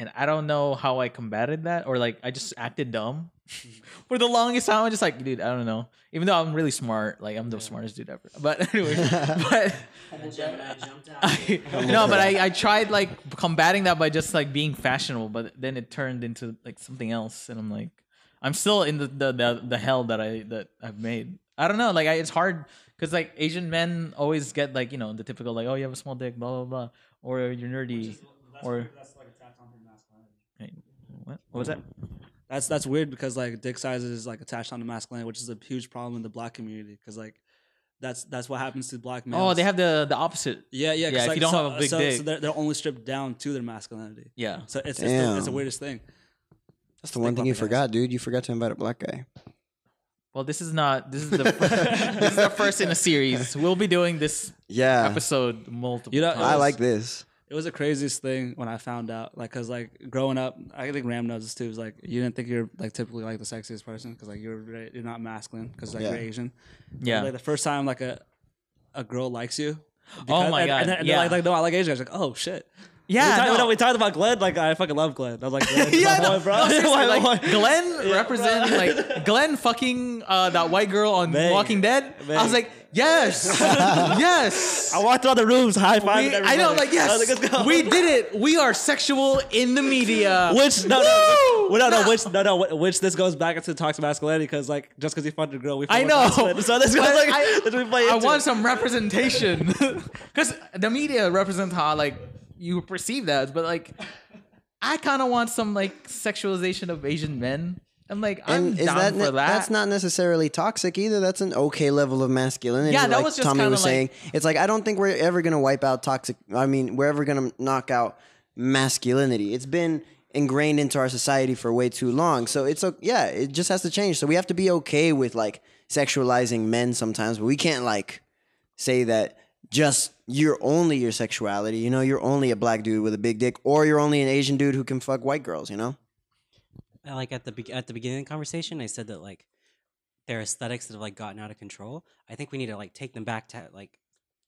and I don't know how I combated that or like I just acted dumb mm-hmm. for the longest time. I'm just like, dude, I don't know. Even though I'm really smart, like I'm the smartest dude ever. But anyway, but I, no, but I, I tried like combating that by just like being fashionable, but then it turned into like something else, and I'm like, I'm still in the the the, the hell that I that I've made. I don't know, like I, it's hard because like Asian men always get like you know the typical like oh you have a small dick blah blah blah or you're nerdy or Wait, what what was that? That's that's weird because like dick size is like attached onto masculinity, which is a huge problem in the black community. Because like that's that's what happens to black men. Oh, they have the the opposite. yeah yeah. 'cause, Yeah, if like, you don't so, have a big so, dick. so they're, they're only stripped down to their masculinity. Yeah. So it's it's the, it's the weirdest thing. That's the one thing you guys. forgot, dude. You forgot to invite a black guy. Well, this is not. This is the this is the first in a series. We'll be doing this Yeah, episode multiple. You know, times. I like this. It was the craziest thing when I found out, like, cause like growing up, I think Ram knows this too. Is like you didn't think you're like typically like the sexiest person, cause like you're very, you're not masculine, cause like Yeah. you're Asian. Yeah. Like the first time like a a girl likes you. Oh my and, God, And, and yeah. like, like, no, I like Asian. I was like, oh shit. Yeah, we, talked, no. we talked about Glenn. Like I fucking love Glenn. I was like, Glenn, yeah, my no, boy, bro. no, My like, boy. Glenn represent like Glenn fucking uh, that white girl on Man. Walking Dead. I was like, yes, yes. I walked around the rooms, high five. I know, like yes, let's we did it. We are sexual in the media. Which no, no, no, no, which no, no, which this goes back into toxic masculinity because like just because you fucked a girl, we. I know. So this goes like I, play I want some representation because the media represents how like you perceive that, but like I kind of want some like sexualization of Asian men. I'm like I'm And is down that, for that. that's not necessarily toxic either. That's an okay level of masculinity. Yeah, that like was just Tommy was like- saying. It's like I don't think we're ever gonna wipe out toxic. I mean, we're ever gonna knock out masculinity. It's been ingrained into our society for way too long. So it's yeah, it just has to change. So we have to be okay with like sexualizing men sometimes, but we can't like say that just you're only your sexuality. You know, you're only a black dude with a big dick, or you're only an Asian dude who can fuck white girls. You know. I like at the be- at the beginning of the conversation, I said that like their aesthetics that have like gotten out of control. I think we need to like take them back to like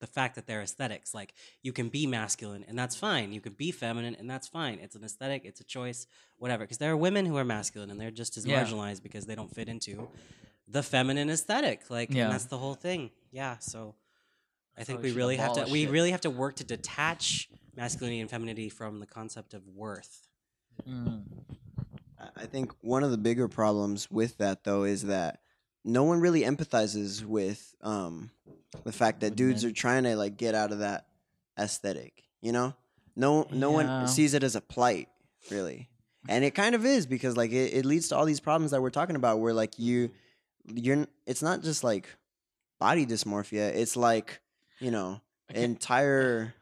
the fact that they're aesthetics. Like you can be masculine and that's fine. You can be feminine and that's fine. It's an aesthetic. It's a choice. Whatever. Because there are women who are masculine and they're just as Yeah. marginalized because they don't fit into the feminine aesthetic. Like Yeah. and that's the whole thing. Yeah. So. I think we we really have to. abolish We it. really have to work to detach masculinity and femininity from the concept of worth. Mm. I- I think one of the bigger problems with that though is that no one really empathizes with um the fact that With dudes men. are trying to like get out of that aesthetic, you know? No no Yeah. one sees it as a plight, really. And it kind of is because like it, it leads to all these problems that we're talking about where like you you're it's not just like body dysmorphia, it's like, you know, entire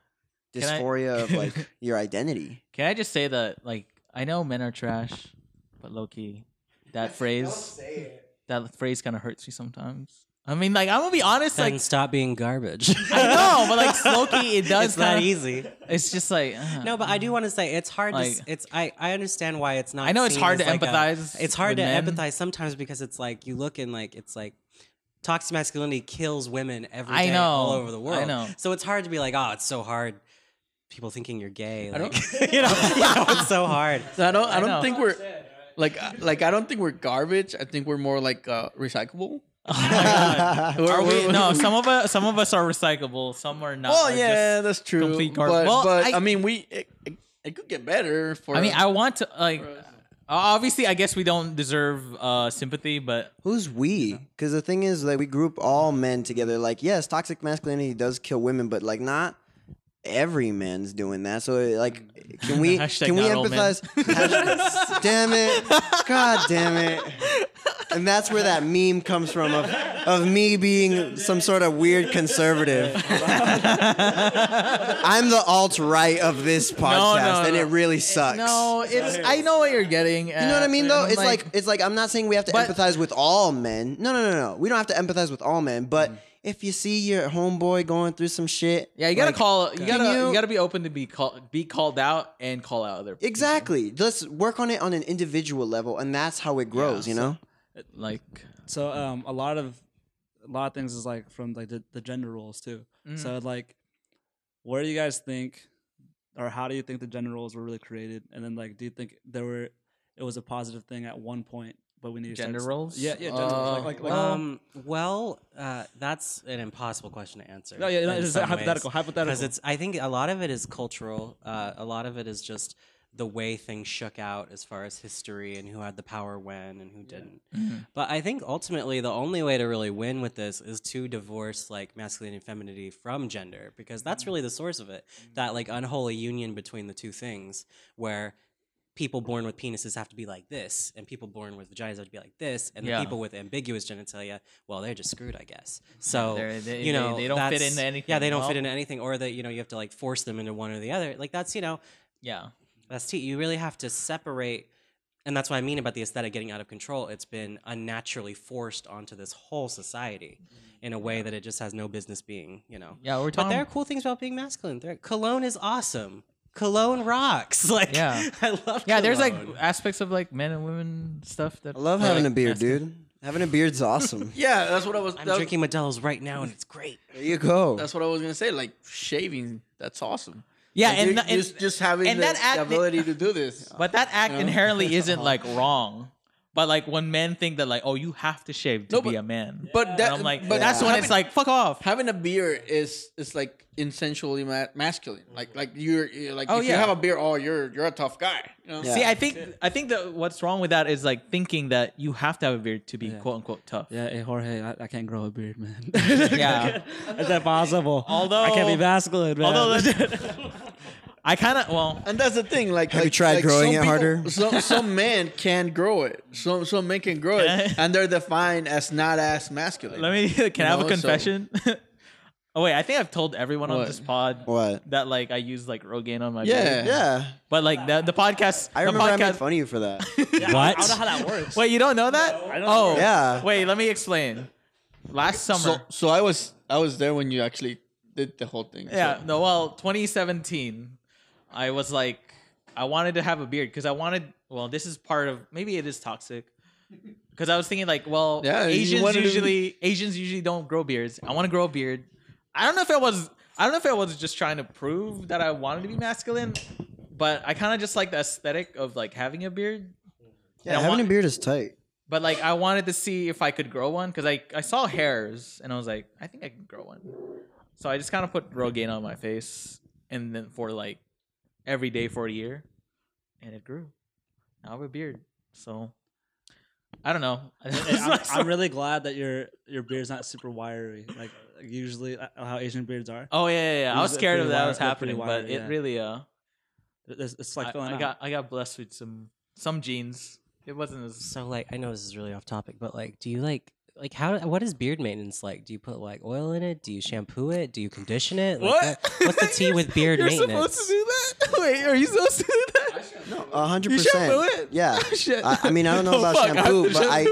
Can I- dysphoria of like your identity. Can I just say that like I know men are trash, but low key, that phrase that phrase kind of hurts me sometimes. I mean, like I'm gonna be honest, Then like stop being garbage. I know, but like low key, it does it's not kinda- easy. It's just like uh, No, but I do want to say it's hard. to, Like- s- it's I I understand why it's not. I know it's hard to like a- empathize it's hard to men. empathize sometimes because it's like you look and like it's like toxic masculinity kills women every I day know. all over the world. I world. know. So it's hard to be like, oh, it's so hard. People thinking you're gay. I don't- you, know, you know, it's so hard. So I don't. I, I don't know. think we're like like I don't think we're garbage. I think we're more like uh, recyclable. We're- we? No, some of us, some of us are recyclable. Some are not. Well, yeah, that's true. complete garbage. But, Well, but I, I- mean, we it, it, it could get better. For I mean, I want to like. Obviously, I guess we don't deserve uh, sympathy, but Who's we? Because the thing is, like, we group all men together. Like, yes, toxic masculinity does kill women, but like, not every man's doing that. So, like, can we Hashtag can we not all men. empathize? Hashtag- damn it! God damn it! And that's where that meme comes from of of me being some sort of weird conservative. I'm the alt right of this podcast, and no. it really sucks. no, it's. I know what you're getting. You know what I mean, though? It's like, it's like I'm not saying we have to But- empathize with all men. No, no, no, no. We don't have to empathize with all men. But if you see your homeboy going through some shit, yeah, you gotta like, call. You gotta. You, you- gotta be open to be called, be called out, and call out other. people. Exactly. Let's work on it on an individual level, and that's how it grows. you know. Like, So um, a lot of a lot of things is like from like the, the gender roles too. So like, where do you guys think, or how do you think the gender roles were really created? And then like, do you think there were it was a positive thing at one point, but we need to start Gender roles? Yeah, yeah, gender roles. Uh, Like, like, like Um, well, uh, that's an impossible question to answer. no, yeah, it's some hypothetical, ways. hypothetical. because it's i think a lot of it is cultural uh, a lot of it is just the way things shook out as far as history and who had the power when and who didn't. Mm-hmm. But i think ultimately the only way to really win with this is to divorce like masculinity and femininity from gender because that's mm-hmm. really the source of it. Mm-hmm. That like unholy union between the two things where people born with penises have to be like this and people born with vaginas have to be like this and Yeah. the people with ambiguous genitalia well they're just screwed i guess. So They're- you know they don't fit into anything. yeah they don't fit into anything or that you know you have to like force them into one or the other. Like that's you know yeah, that's t- you really have to separate and that's what i mean about the aesthetic getting out of control it's been unnaturally forced onto this whole society mm-hmm. in a way that it just has no business being you know yeah. We're talking. but talking. there are cool things about being masculine there, cologne is awesome cologne rocks like Yeah. i love yeah, there's like cologne. aspects of like men and women stuff that I love having like, a beard, masculine. dude. Having a beard's awesome. yeah, that's what I was. i'm that- drinking modelo's right now and it's great There you go. That's what I was gonna say. Like shaving, that's awesome. Yeah, and, th- and just just having and the, that act- the ability to do this. But that act You know? inherently isn't like wrong. But like when men think that like, oh, you have to shave to No, be but- a man. But And that, I'm like, but that's when having, it's like, fuck off. having a beard is is like insensually ma- masculine. Like like you're, you're like Oh, if you yeah. have a beard, oh you're you're a tough guy. You know? Yeah. See, I think I think that what's wrong with that is like thinking that you have to have a beard to be Yeah. quote unquote tough. yeah, hey Jorge, I, I can't grow a beard, man. Yeah. is that possible? Although- I can't be masculine, man. Although I kind of well, And that's the thing. Like, Have you tried like growing some it harder? Some some men can grow it. Some some men can grow Can it, I- and they're defined as not as masculine. let me. Can I have a know, so- confession? oh wait, I think I've told everyone on this pod What? that like I use like Rogaine on my Yeah. beard. Yeah. But like the the podcast, I the remember I made fun of you for that. what? I don't know how that works. Wait, you don't know that? I don't oh, Yeah. Wait, let me explain. Last So summer, so I was I was there when you actually did the whole thing. yeah, so- no, well, 2017, I was like, I wanted to have a beard because I wanted. Well, this is part of maybe it is toxic. Because I was thinking like, well, Yeah, Asians wanted to- usually Asians usually don't grow beards. I want to grow a beard. I don't know if it was. I don't know if I was just trying to prove that I wanted to be masculine, but I kind of just like the aesthetic of like having a beard. Yeah, And having want- a beard is tight. But like I wanted to see if I could grow one because I I saw hairs and I was like I think I can grow one. So I just kind of put Rogaine on my face and then for like every day for a year, and it grew. Now I have a beard. So I don't know. I'm, I'm really glad that your your beard's not super wiry, like usually uh, how Asian beards are. oh yeah, yeah, yeah. I was scared of that wired- was they're pretty happening, but wired, it yeah. really uh It's, it's like I, filling I out. got I got blessed with some some genes. It wasn't as So like I know this is really off topic, but like do you like like how what is beard maintenance like? Do you put like oil in it? Do you shampoo it? Do you condition it? Like, What? What's the tea with beard You're maintenance? supposed to do that? Wait, are you supposed to do that? No, a hundred You percent. shampoo it? Yeah. Shit. I, I mean, I don't know Oh, about fuck, shampoo, to but I.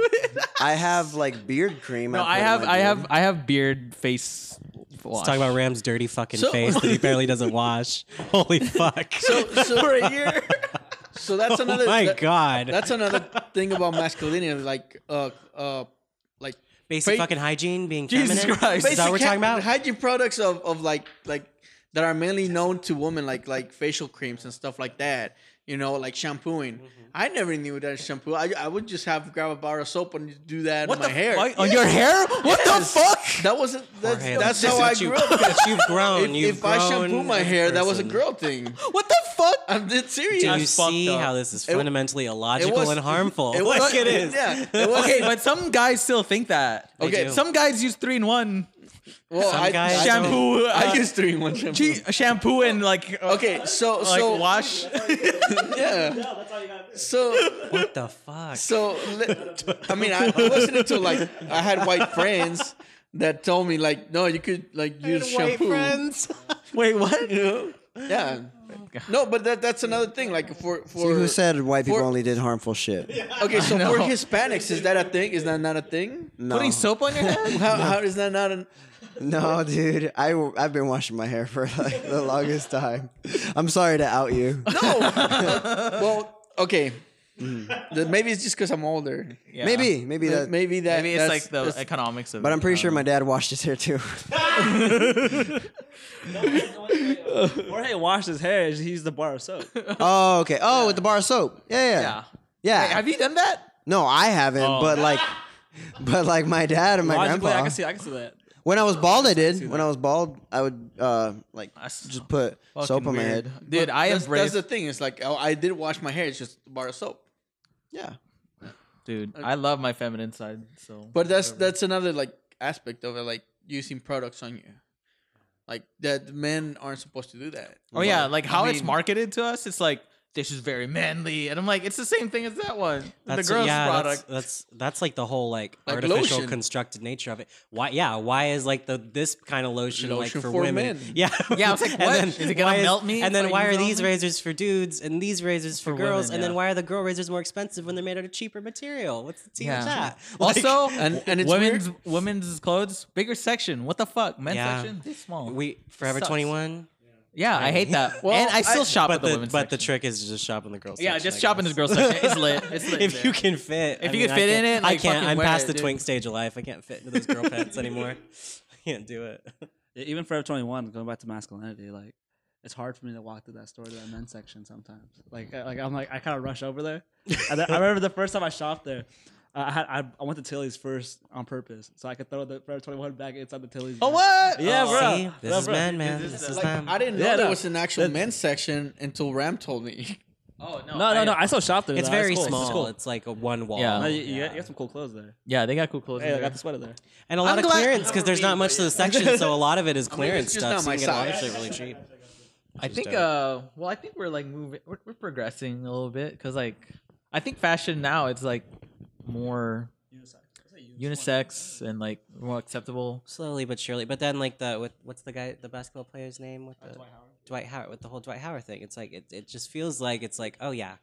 I have like beard cream. No, put I have, I beard. have, I have beard face wash. Let's talk about Ram's dirty fucking So- face that he barely doesn't wash. Holy fuck! So, so, for a year. so that's another. oh my that- god! That's another thing about masculinity, like uh uh like Basic fa- fucking hygiene, being Jesus feminine. Christ. Is that what we're talking about? Hygiene products of, of like like that are mainly known to women, like like facial creams and stuff like that. You know, like shampooing. Mm-hmm. I never knew that shampoo. I, I would just have grab a bar of soap and do that What on the my hair. fuck? On your hair? What the fuck? That wasn't. That's, Jorge, that's this how is I what you- grew up. But you've grown. If, you've if I shampoo my as a hair, that was a girl thing. What the fuck? I'm dead serious. Do you That's see up. how this is It- fundamentally illogical was- and harmful? it was- like it is. yeah, it was- Okay, but some guys still think that. Okay. Some guys use three in one well, Some I, guys shampoo. I uh, use three in one shampoo. che- shampoo and like uh, Okay, so like so wash. yeah. So what the fuck? so I mean, I it wasn't until like I had white friends that told me like, no, you could like use White shampoo. friends. Wait, what? You know? Yeah. No, but that that's another thing. Like for for See, who said white people for- only did harmful shit? okay, so for Hispanics, is that a thing? Is that not a thing? No, Putting soap on your head? How how is that not an? no, dude. I I've been washing my hair for like the longest time. I'm sorry to out you. No. well, okay. Mm. The- Maybe it's just because I'm older. Yeah. Maybe, maybe that. Maybe that. Maybe it's that's- like the that's- economics of it. But. I'm pretty I sure um, my dad washed his hair too. Jorge washed his hair. He used the bar of soap. oh, okay. Oh, with the bar of soap. Yeah, yeah, yeah. Yeah. Hey, have you done that? No, I haven't. Oh. But like, but like my dad and my Logically, grandpa. I can see. I can see that. When I was bald, I did. When I was bald, I would uh like just put soap on my weird. head. Dude, I that's, embrace. that's the thing. It's like oh, I did wash my hair. It's just a bar of soap. Yeah. Dude, I love my feminine side. So, But that's that's another like aspect of it, like using products on you. Like that, men aren't supposed to do that. oh yeah, like how I it's marketed to us, it's like this is very manly, and I'm like, it's the same thing as that one, the That's, girls yeah, product. That's, that's that's like the whole like, Like artificial lotion. constructed nature of it. Why? Yeah. Why is like the this kind of lotion, like for, for women? men. Yeah. Yeah, I was like, what? then Is it gonna why melt me And then why are use it on these me? razors for dudes and these razors for, For girls? women, and then why are the girl razors more expensive when they're made out of cheaper material? What's the tea with that? Also, And- and it's women's women's clothes bigger section. What the fuck? Men's Yeah. section this small. we Forever Twenty One. Yeah, I hate that. Well, and I still I- shop But at the, the women's but the section. trick is just shop in the girls. Yeah, section, just I shop in the girls section. It's lit. It's lit. if there. you can fit, If I you mean, can fit in can't- it, I like, can't. fucking I'm wear past it, the dude. twink stage of life. I can't fit into those girl pants anymore. I can't do it. Yeah, even Forever 21, going back to masculinity, like it's hard for me to walk through that store to that men's section sometimes. Like, I- like I'm like I kind of rush over there. And then, I remember the first time I shopped there, uh, I had I, I went to Tilly's first on purpose so I could throw the Forever 21 back inside the Tilly's. Oh bag. what? Yeah, Oh, bro. See, this Yeah, is bro. man, man. This This is is Like, them. I didn't know Yeah, there no. was an actual That- men's section until Ram told me. Oh no. No, no, no. I still shopped there. It's though. very cool. small. It's cool. It's like a one wall. Yeah. No, you, you, got, you got some cool clothes there. Yeah, they got cool clothes. Hey, in I got the sweater there. And a lot I'm of glad- clearance because there's not much to the section, so a lot of it is mean, clearance it's just stuff. not So my you can get a lot size. shit really cheap. I think. Uh, well, I think we're like moving. We're, we're progressing a little bit because like I think fashion now it's like more unisex and like more acceptable. Slowly but surely. But then like the with what's the guy the basketball player's name with uh, the Dwight Howard. Dwight Howard with the whole Dwight Howard thing. It's like it, it just feels like it's like oh yeah.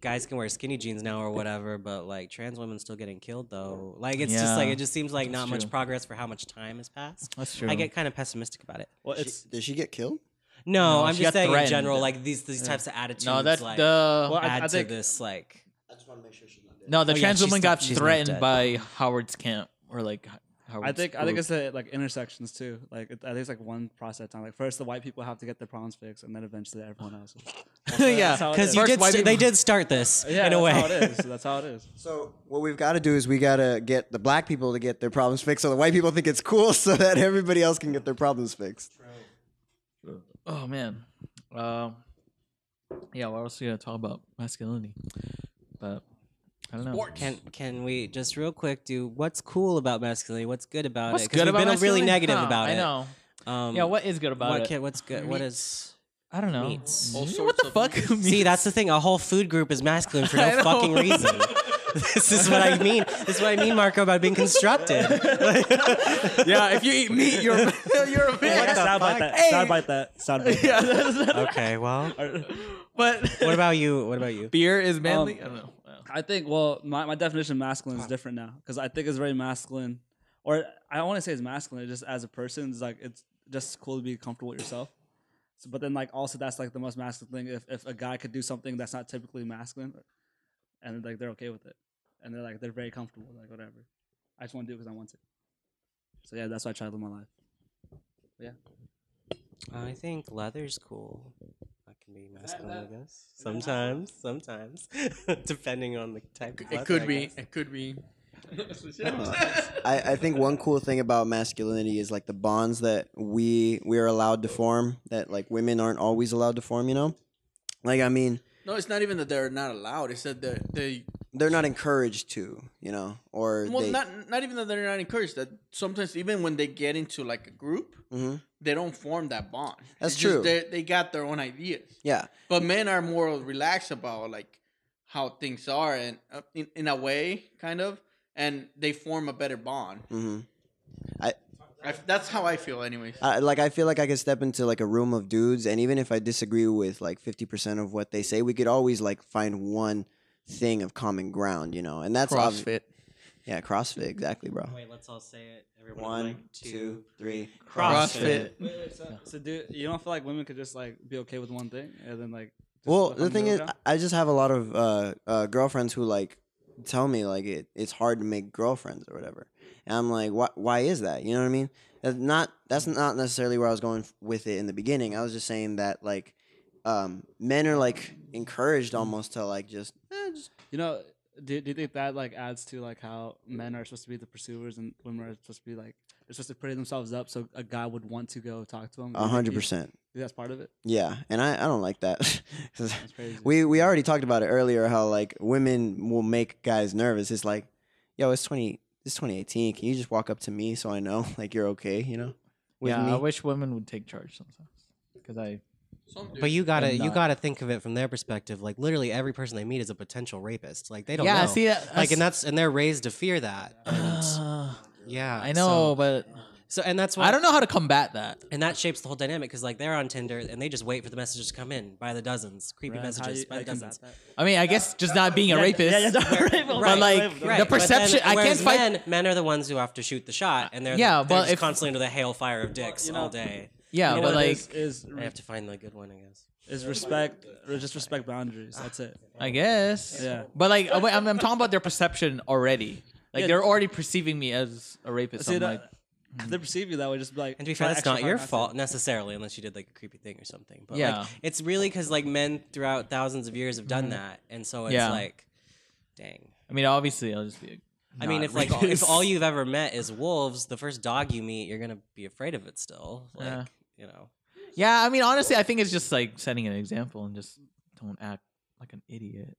Guys can wear skinny jeans now or whatever, but like trans women still getting killed though. Like it's just like it just seems like not That's much true. progress for how much time has passed. That's true. I get kind of pessimistic about it. Well, She- it's did she get killed? No, No, I'm she just got saying in threatened. general, like these these types of attitudes. no, that's like, the Well, I- add I to think- this like I just want to make sure she's not dead. No the Oh, trans she's woman got she's not threatened dead. by Howard's camp or like Howard's I think I think it's the like intersections too. Like it, I think it's like one process time. Like first the white people have to get their problems fixed, and then eventually everyone else. yeah that's how it because you did st- they did start this Yeah, in a way. how it is. That's how it is. So what we've got to do is we got to get the black people to get their problems fixed, so the white people think it's cool, so that everybody else can get their problems fixed. Oh man. Um. yeah. What else are we gonna talk about? Masculinity. But I don't know. Can can we just real quick do what's cool about masculinity? What's good about What's it? 'Cause good we've about been really masculinity? negative Huh, about it. I know. Um, Yeah. What is good about what it? can, what's good? What is? I don't know. meats? All what sorts the of fuck? See, that's the thing. A whole food group is masculine for I no know. fucking reason. this is what I mean. This is what I mean, Marco, about being constructed. yeah, if you eat meat, you're you're a man. Soundbite that. Hey. Soundbite that. Soundbite that. okay, well, but what about you? What about you? beer is manly. Um, I don't know. I think well, my, my definition of masculine is different now because I think it's very masculine, or I don't want to say it's masculine. Just as a person, it's like it's just cool to be comfortable with yourself. So, but then like also that's like the most masculine thing. If if a guy could do something that's not typically masculine, and like they're okay with it, and they're like they're very comfortable, like whatever. I just want to do it because I want to. So yeah, that's why I try to live my life. Yeah. I think leather's cool. That can be masculine, I guess. Sometimes, sometimes, depending on the type of. It could I be. guess. It could be. I, I think one cool thing about masculinity is like the bonds that we we are allowed to form that like women aren't always allowed to form. You know, like I mean, No, it's not even that they're not allowed. It's that they they they're not encouraged to. You know, or well they, not not even that they're not encouraged. That sometimes even when they get into like a group, Mhm. they don't form that bond. That's It's true. They they got their own ideas. yeah, But men are more relaxed about like how things are and uh, in, in a way, kind of, and they form a better bond. hmm I, I, that's how I feel, anyways. I like I feel like I could step into like a room of dudes, and even if I disagree with like fifty percent of what they say, we could always like find one thing of common ground. You know, and that's ob- CrossFit. yeah, CrossFit, exactly, bro. Wait, let's all say it. Everyone, One, like, two, three. CrossFit. Wait, wait, so, so do you don't feel like women could just like be okay with one thing and then like? Well, the thing is, middle ground? I I just have a lot of uh, uh, girlfriends who like tell me like it, it's hard to make girlfriends or whatever, and I'm like, why? Why is that? You know what I mean? That's not that's not necessarily where I was going f- with it in the beginning. I was just saying that like um, men are like encouraged almost to like just You know, do, do you think that like adds to like how men are supposed to be the pursuers and women are supposed to be like they're supposed to put themselves up so a guy would want to go talk to them? a hundred percent. That's part of it. Yeah, and I, I don't like that. That's crazy. we we already talked about it earlier how like women will make guys nervous. It's like, yo, it's twenty it's twenty eighteen. Can you just walk up to me so I know like you're okay? You know? With yeah, me? I wish women would take charge sometimes because I. Some But you gotta I'm you gotta think of it from their perspective. Like literally every person they meet is a potential rapist. Like they don't yeah, know. see that. like and that's and they're raised to fear that. And Uh, yeah, I know, but So, so and that's why I don't know how to combat that. And that shapes the whole dynamic because like they're on Tinder and they just wait for the messages to come in by the dozens, creepy Right, messages you- by the dozens. I mean, I guess just not being a rapist. Yeah, yeah, don't rape them. But, like, Rape the but then- perception- I can't whereas fight- Men, men are the ones who have to shoot the shot, and they're Yeah, they're but just if- constantly under the hailfire of dicks You know- all day. Yeah, You know but what like, is, is They have to find the good one, I guess. is respect or just respect boundaries. That's it. I guess. Yeah. But like, uh, wait, I'm, I'm talking about their perception already. Like Yeah. they're already perceiving me as a rapist. See I'm that like, if they perceive you that way, just be like. And to be fair, that's not your to. fault necessarily, unless you did like a creepy thing or something. But Yeah. like, it's really because like men throughout thousands of years have done that, and so it's Yeah. like, dang. I mean, obviously, I'll just be. A I mean, not if like if all you've ever met is wolves, the first dog you meet, you're gonna be afraid of it still. Like, Yeah. you know. Yeah, I mean, honestly, I think it's just like setting an example and just don't act like an idiot.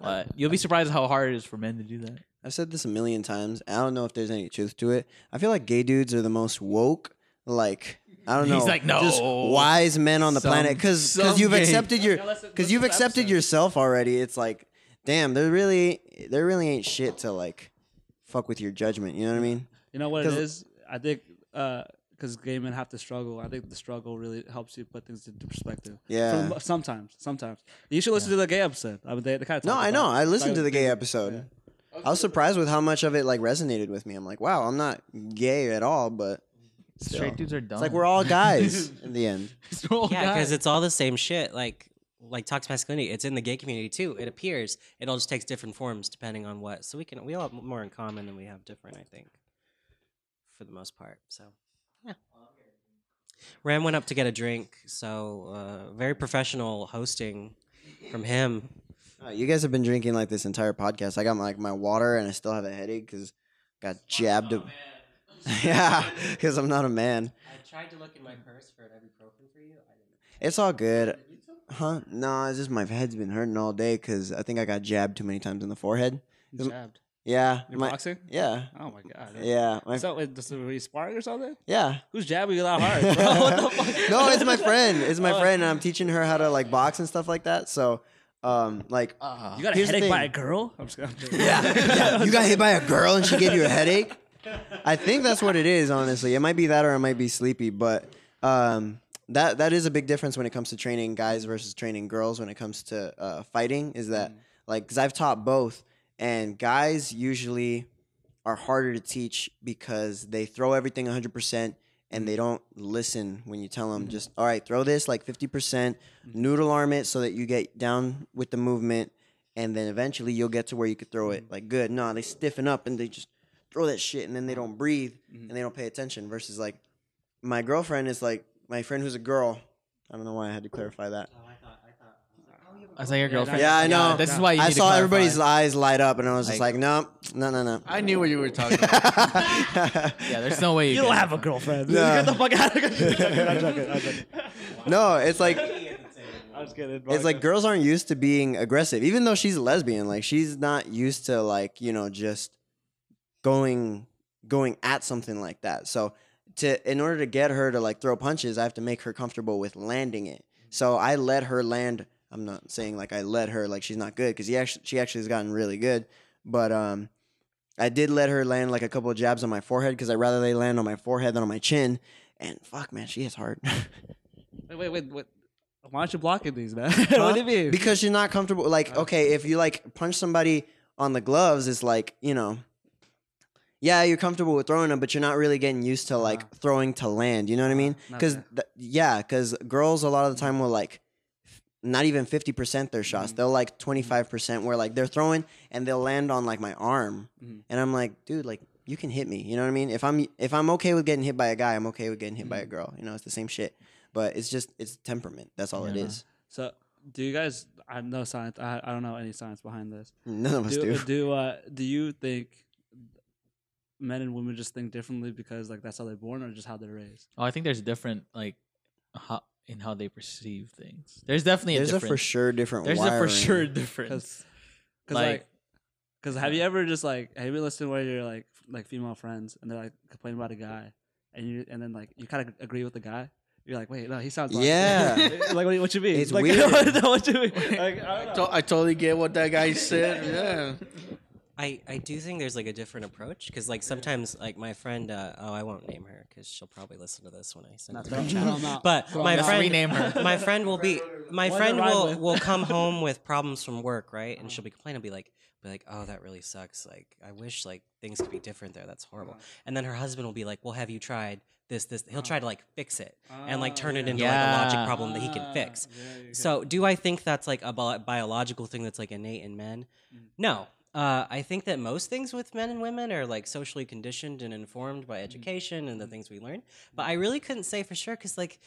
But you'll be surprised how hard it is for men to do that. I've said this a million times. I don't know if there's any truth to it. I feel like gay dudes are the most woke. Like I don't know. He's like, just wise men on the Some- planet because some you've accepted your because you've accepted yourself already. It's like, damn, there really there really ain't shit to like fuck with your judgment. You know what I mean? You know what it is? I think uh, because gay men have to struggle. I think the struggle really helps you put things into perspective. Yeah. From- sometimes, sometimes you should listen to the gay episode. I mean, they, they kind of No, I know. I listened to the gay episode. I was surprised with how much of it like resonated with me. I'm like, wow, I'm not gay at all, but still. Straight dudes are dumb. it's like we're all guys in the end. Yeah, because it's all the same shit. Like like toxic masculinity, it's in the gay community too. It appears. It all just takes different forms depending on what. So we can we all have more in common than we have different. I think, for the most part. So yeah. Ram went up to get a drink, so uh, very professional hosting from him. Uh, you guys have been drinking like this entire podcast. I got my, like my water and I still have a headache because got jabbed. a- yeah, because I'm not a man. I tried to look in my purse for an ibuprofen for you. I didn't. It's all good. Huh? No, it's just my head's been hurting all day because I think I got jabbed too many times in the forehead. Jabbed. Yeah. You're my- boxing? Yeah. Oh my god. Yeah. My, So, wait, were you sparring or something? yeah. Who's jabbing you that hard, bro? what the fuck? no, it's my friend. It's my Oh. friend, and I'm teaching her how to like box and stuff like that. So, Um, like You got a headache by a girl? I'm just, I'm yeah, yeah, you got hit by a girl and she gave you a headache. I think that's what it is. Honestly, it might be that or I might be sleepy, but um, that that is a big difference when it comes to training guys versus training girls. When it comes to uh, fighting, is that mm. like because I've taught both, and guys usually are harder to teach because they throw everything 100% and they don't listen when you tell them mm-hmm. just all right throw this like 50% mm. noodle arm it so that you get down with the movement and then eventually you'll get to where you could throw it mm. like good. No they stiffen up and they just throw that shit and then they don't breathe mm-hmm. and they don't pay attention versus like my girlfriend is like my friend who's a girl i don't know why i had to clarify that I was like your girlfriend. yeah i know this is why you i need saw clarify. everybody's eyes light up and i was just Like- like no no no no I knew what you were talking about. Yeah, there's no way you, You don't have a girlfriend. No. Get the fuck out of here. I'm joking. I'm joking. no it's like I'm just kidding. it's like girls aren't used to being aggressive even though she's a lesbian like she's not used to like you know just going going at something like that so to in order to get her to like throw punches i have to make her comfortable with landing it so i let her land i'm not saying like i let her like she's not good because she actually she actually has gotten really good but um i did let her land like a couple of jabs on my forehead because i'd rather they land on my forehead than on my chin and fuck man she is hard Wait, wait, wait. wait. Why aren't you blocking these, man? what do you mean? Because you're not comfortable. Like, okay, if you like punch somebody on the gloves, it's like you know, yeah, you're comfortable with throwing them, but you're not really getting used to like uh-huh. throwing to land. You know what I mean? Because Okay. yeah, because girls a lot of the time will like f- not even fifty percent their shots. Mm-hmm. They'll like mm-hmm. twenty five percent where like they're throwing and they'll land on like my arm, mm-hmm. and I'm like, dude, like. You can hit me, you know what I mean. If I'm if I'm okay with getting hit by a guy, I'm okay with getting hit by a girl. You know, it's the same shit, but it's just it's temperament. That's all it Yeah. is. So, do you guys? I have no science. I, I don't know any science behind this. None of us Do do. do uh, do you think men and women just think differently because like that's how they're born, or just how they're raised? Oh, I think there's different like how in how they perceive things. There's definitely There's a a for sure different. There's a for sure difference. Because Like- like, because have you ever just like have you listened where you're like like female friends and they're like complaining about a guy and you and then like you kind of agree with the guy. You're like, wait, no, he sounds like Yeah. like what, what you mean? It's like, weird. what you mean? Like, I don't know. To- I totally get what that guy said. Yeah. I, I do think there's like a different approach because like sometimes like my friend uh, oh I won't name her because she'll probably listen to this when I send it to the Throw chat. them out. But my friend rename her. my friend will be my friend will with. will come home with problems from work right and she'll be complaining be like be like oh that really sucks like I wish like things could be different there that's horrible and then her husband will be like well have you tried this this he'll try to like fix it and like turn it into like a logic problem that he can fix so, do I think that's like a bi- biological thing that's like innate in men? No. Uh, I think that most things with men and women are like socially conditioned and informed by education and the things we learn. But I really couldn't say for sure because, like,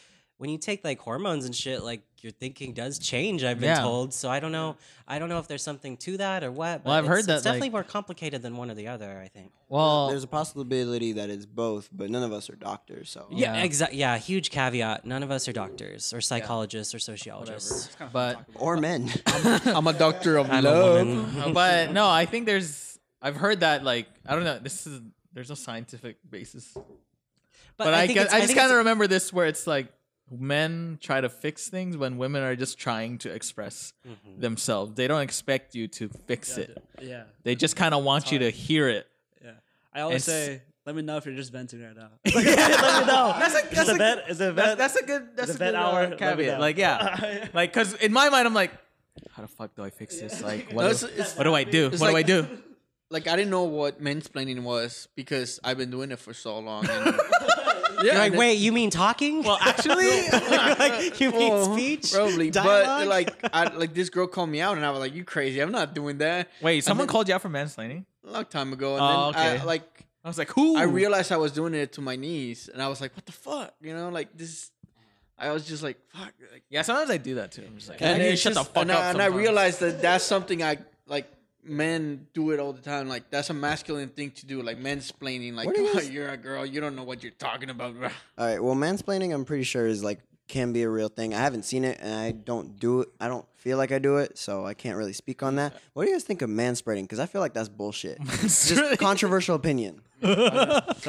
when you take like hormones and shit, like your thinking does change. I've been Yeah. told, so I don't know. I don't know if there's something to that or what. But Well, I've heard that, it's definitely like- more complicated than one or the other. I think. well, There's a possibility that it's both, but none of us are doctors, so Yeah, Yeah. exactly. Yeah, huge caveat. None of us are doctors or psychologists or whatever. sociologists. But or men. I'm a doctor of I'm love. but no, I think there's. I've heard that like I don't know. This is there's no scientific basis. But, I, think guess, it's- I just kind of remember this where it's like men try to fix things when women are just trying to express Mm-hmm. themselves. They don't expect you to fix it. Yeah, They just kind of want you to hear it. yeah. I always It's- say, let me know if you're just venting right now. let me know. That's a, that's it a, vent? Is it that's, vent? that's a good that's Is a vent good hour? uh, Let me caveat. know. Like yeah, like because in my mind I'm like, how the fuck do I fix this? Like what, No, do, it's- it's- what do I do? What it's do I do? Like I didn't know what mansplaining was because I've been doing it for so long. And, yeah, You're like, wait, you mean talking? Well, actually, like, you mean Oh, speech? Probably, Dialogue? but like, I, like this girl called me out, and I was like, "You crazy? I'm not doing that." wait, someone then- called you out for mansplaining? A long time ago, and Oh, then I, okay. Uh, like I was like, who? I realized I was doing it to my niece, and I was like, "What the fuck?" You know, like this. I was just like, "Fuck!" Like, Yeah, sometimes I do that too. I'm just like, I and need to it's shut the fuck and up. I, and I realized that that's something I like. Men do it all the time. Like that's a masculine thing to do. Like mansplaining. Like you oh, you're a girl. You don't know what you're talking about, bro. All right. Well, mansplaining, I'm pretty sure is like can be a real thing. I haven't seen it, and I don't do it. I don't feel like I do it, so I can't really speak on that. What do you guys think of manspreading? Because I feel like that's bullshit. Just controversial opinion. So,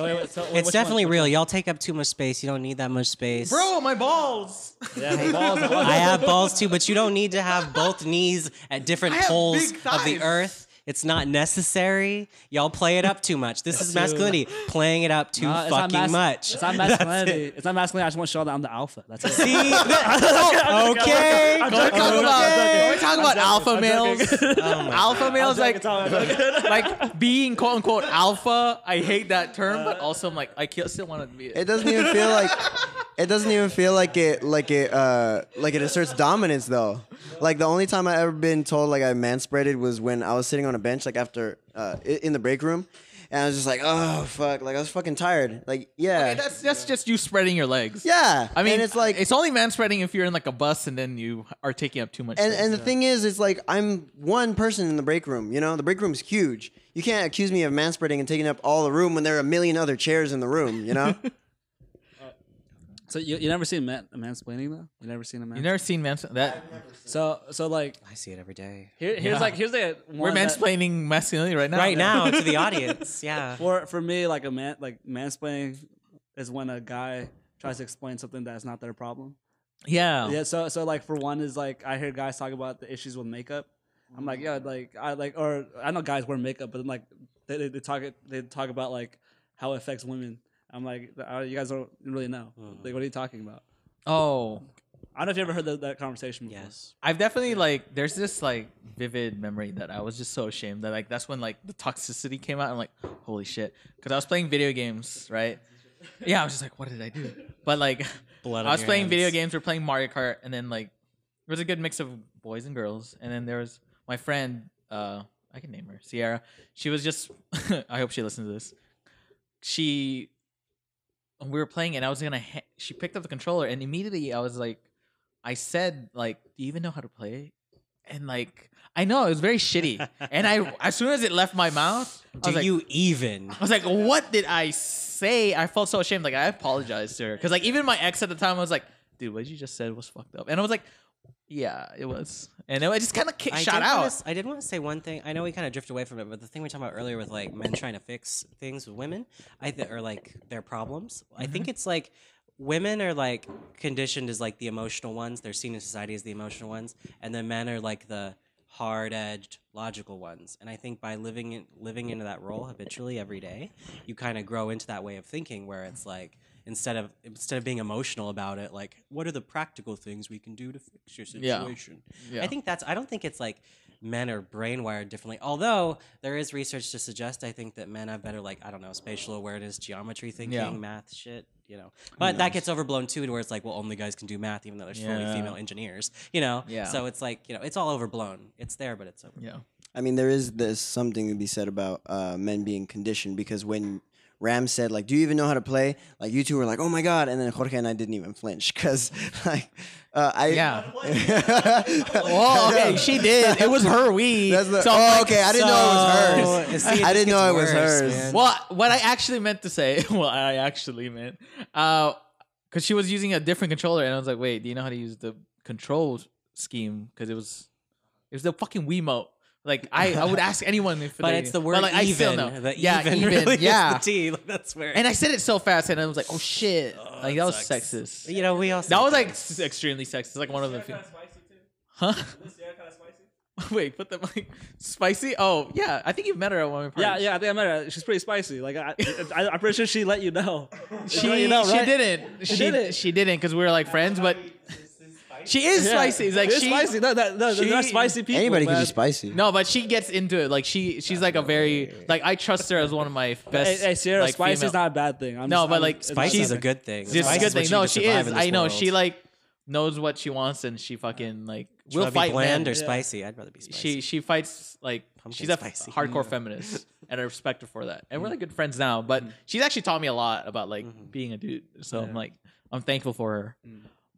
wait, wait, so which It's one- definitely which real. Y'all take up too much space. You don't need that much space. Bro, my balls. one? Yeah, balls. I have balls too, but you don't need to have both knees at different I have poles big of the thighs. earth. It's not necessary. Y'all play it up too much. This is masculinity. Playing it up too Nah, it's not fucking mas- much. It's not masculinity. It's not masculinity. I just want to show that I'm the alpha. That's it. See? okay. We're talking about, we're talking about alpha I'm males. joking. Oh alpha males, like, It's all- it's all- like being quote unquote alpha. I hate that term, but uh, also I'm like, I ki- still want to be it. It doesn't even feel like it doesn't even feel like it like it uh like it asserts dominance though. Like the only time I ever been told like I manspreaded was when I was sitting on a bench like after uh in the break room, and I was just like oh fuck like I was fucking tired like yeah Okay, that's that's just you spreading your legs. yeah I mean, and it's like it's only man spreading if you're in like a bus and then you are taking up too much. and space. and the thing is it's like I'm one person in the break room you know the break room's huge. You can't accuse me of manspreading and taking up all the room when there are a million other chairs in the room, you know? So you, you never seen a man, mansplaining though? You never seen a man? you never seen man that so so like I see it every day. here, here's Yeah. like here's the we're one that- mansplaining masculinity right now. Right now to the audience. Yeah. For for me, like a man, like mansplaining is when a guy tries to explain something that's not their problem. Yeah. Yeah. So so like for one is like I hear guys talk about the issues with makeup. I'm like yeah, like I like or I know guys wear makeup, but then like they, they, they talk it they talk about like how it affects women. I'm like uh, you guys don't really know. Like what are you talking about? Oh, I don't know if you ever heard that, that conversation before. Yes. I've definitely like there's this like vivid memory that I was just so ashamed that like that's when like the toxicity came out. I'm like, holy shit, because I was playing video games, right? Yeah, I was just like, what did I do? But like, Blood I was your playing video games. We're playing Mario Kart, and then like there was a good mix of boys and girls, and then there was my friend. uh I can name her Sierra. She was just. I hope she listens to this. She. We were playing, and I was gonna. Ha- she picked up the controller, and immediately I was like, I said like, "Do you even know how to play?" And like, I know it was very shitty. and I, as soon as it left my mouth, I Do was like, you even? I was like, "What did I say?" I felt so ashamed. Like I apologized to her because like even my ex at the time I was like, "Dude, what you just said was fucked up," and I was like, "Yeah, it was," and it just kind of kick I shot did out. Wanna, s- I did want to say one thing. I know we kind of drift away from it, but the thing we were talking about earlier with like men trying to fix things with women, I th- or like their problems. I Mm-hmm. think it's like women are like conditioned as like the emotional ones. They're seen in society as the emotional ones, and then men are like the hard-edged logical ones. And I think by living in living into that role habitually every day, you kind of grow into that way of thinking where it's like instead of instead of being emotional about it, like what are the practical things we can do to fix your situation? Yeah. I think that's. I don't think it's like men are brainwired differently. Although there is research to suggest, I think that men have better like I don't know spatial awareness, geometry thinking, Yeah. math shit. You know, but that gets overblown too, to where it's like, well, only guys can do math, even though there's fully female engineers. You know, Yeah. So it's like you know, it's all overblown. It's there, but it's over. yeah. I mean, there is there's something to be said about uh, men being conditioned because when Ram said like, "Do you even know how to play?" Like you two were like, "Oh my god!" and then Jorge and I didn't even flinch because like uh, I Yeah. well, Well, okay, she did. It was her weed. That's the, so oh, like, okay. I didn't know it was So- hers. see, I didn't know it gets was worse, hers. man. Well, what I actually meant to say, well, I actually meant, uh, because she was using a different controller, and I was like, wait, do you know how to use the control scheme? Because it was, it was the fucking Wiimote. Like I, I would ask anyone if But they, it's the word like, I still even. know. The yeah, even, even, really yeah. is the T. Like, that's where. and I said it so fast, and I was like, oh shit, oh, like that was sucks. sexist. you know, we all. That was like s- extremely sexist. Like one of the, Kind of huh? Wait, put the mic spicy. Oh yeah, I think you've met her at one of my Yeah, yeah, I think I met her. She's pretty spicy. Like I, I I'm pretty sure she let you know. She, let you know, she didn't. She didn't. She didn't because we were like friends, but she is Yeah. spicy. It's like It's she, spicy. No, no, no, she- they're not spicy people. Anybody can man. be spicy. No, but she gets into it. Like she, she's like a very like I trust her as one of my Hey, best. hey Sierra, like, spicy is female- not a bad thing. I'm No, just- but, I'm- like, it's Spicy she's is a something. good thing. It's a good what thing. you No, need to she survive is. in this I know. world. She like knows what she wants, and she fucking like Should will I be fight bland men. or spicy. I'd rather be spicy. She she fights like Pumpkin she's a spicy. hardcore feminist, and I respect her for that. And we're Mm. like good friends now. But she's actually taught me a lot about like Mm-hmm. being a dude. So I'm like I'm thankful for her.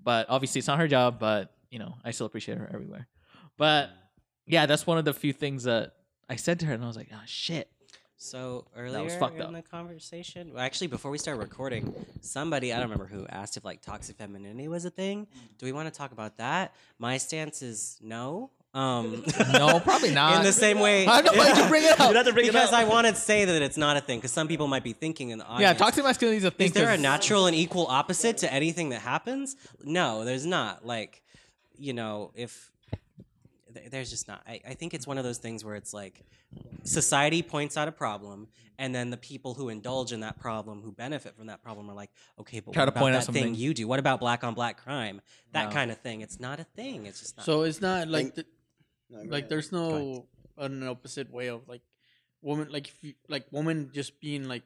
But obviously it's not her job. But you know I still appreciate her everywhere. But yeah, that's one of the few things that I said to her, and I was like, oh shit. So earlier in up. the conversation, well, actually, before we start recording, somebody I don't remember who asked if like toxic femininity was a thing. Do we want to talk about that? My stance is no. Um, No, probably not. in the same way. I don't know why'd you bring it up. You'd have to bring it because up. I want to say that it's not a thing. Because some people might be thinking in the audience. yeah, toxic masculinity is a thing. Is there a natural and equal opposite to anything that happens? No, there's not. Like, you know, if there's just not. I, I think it's one of those things where it's like society points out a problem, and then the people who indulge in that problem, who benefit from that problem, are like, okay, but Try what to about point out that thing something. you do? What about black on black crime? That No. kind of thing. It's not a thing. It's just not. So it's not like Think- the, No, like there's no an opposite way of like woman like if you, like woman just being like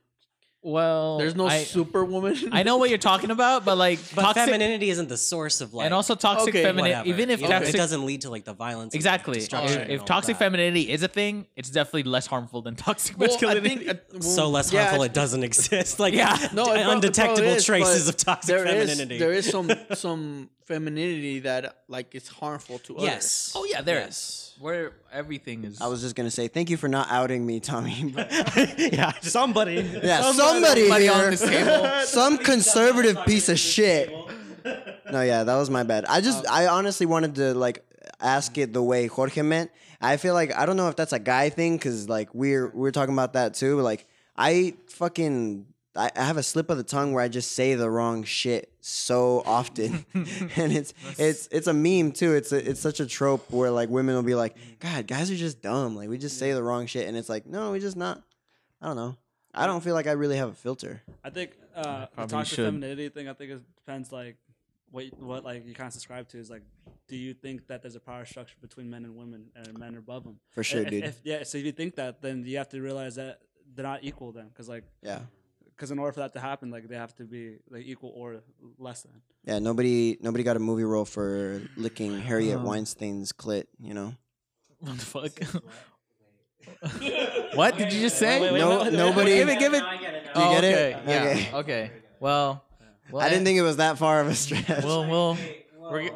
Well, there's no I, superwoman. I know what you're talking about, but like but toxic femininity isn't the source of like. and also toxic Okay, femininity. Even if You know, toxic, it doesn't lead to like the violence. exactly. destruction If, if toxic that. femininity is a thing, it's definitely less harmful than toxic Well, I masculinity. think, uh, well, so less yeah, harmful it doesn't exist. Like Yeah. No, it undetectable probably is, traces of toxic there is- femininity. there is some some femininity that like is harmful to us. yes. oh yeah, there is. Yes. Where everything is. I was just gonna say thank you for not outing me, Tommy. But yeah. Somebody. yeah, somebody, Somebody here, on this table. some conservative piece of shit. No, yeah, that was my bad. I just, um, I honestly wanted to like ask it the way Jorge meant. I feel like I don't know if that's a guy thing because like we're we're talking about that too. But, like I fucking I, I have a slip of the tongue where I just say the wrong shit so often, and it's it's it's a meme too. It's a, it's such a trope where like women will be like, God, guys are just dumb. Like we just say the wrong shit, and it's like no, we just not. I don't know. I don't feel like I really have a filter. I think uh, the Probably toxic should. femininity thing. I think it depends like what what like you kind of subscribe to is like. Do you think that there's a power structure between men and women, and men are above them? For sure, if, dude. If, yeah, so if you think that, then you have to realize that they're not equal then, because like, Yeah. Because in order for that to happen, like they have to be like equal or less than. Yeah, nobody nobody got a movie role for licking Harvey Oh. Weinstein's clit, you know? what the fuck? what did you just say? Wait, wait, No, wait, wait, nobody. give it, give it. Do you get oh, it? okay. Yeah. Okay. Okay. Well, well, I didn't think it was that far of a stretch. We'll, we'll, we're, g-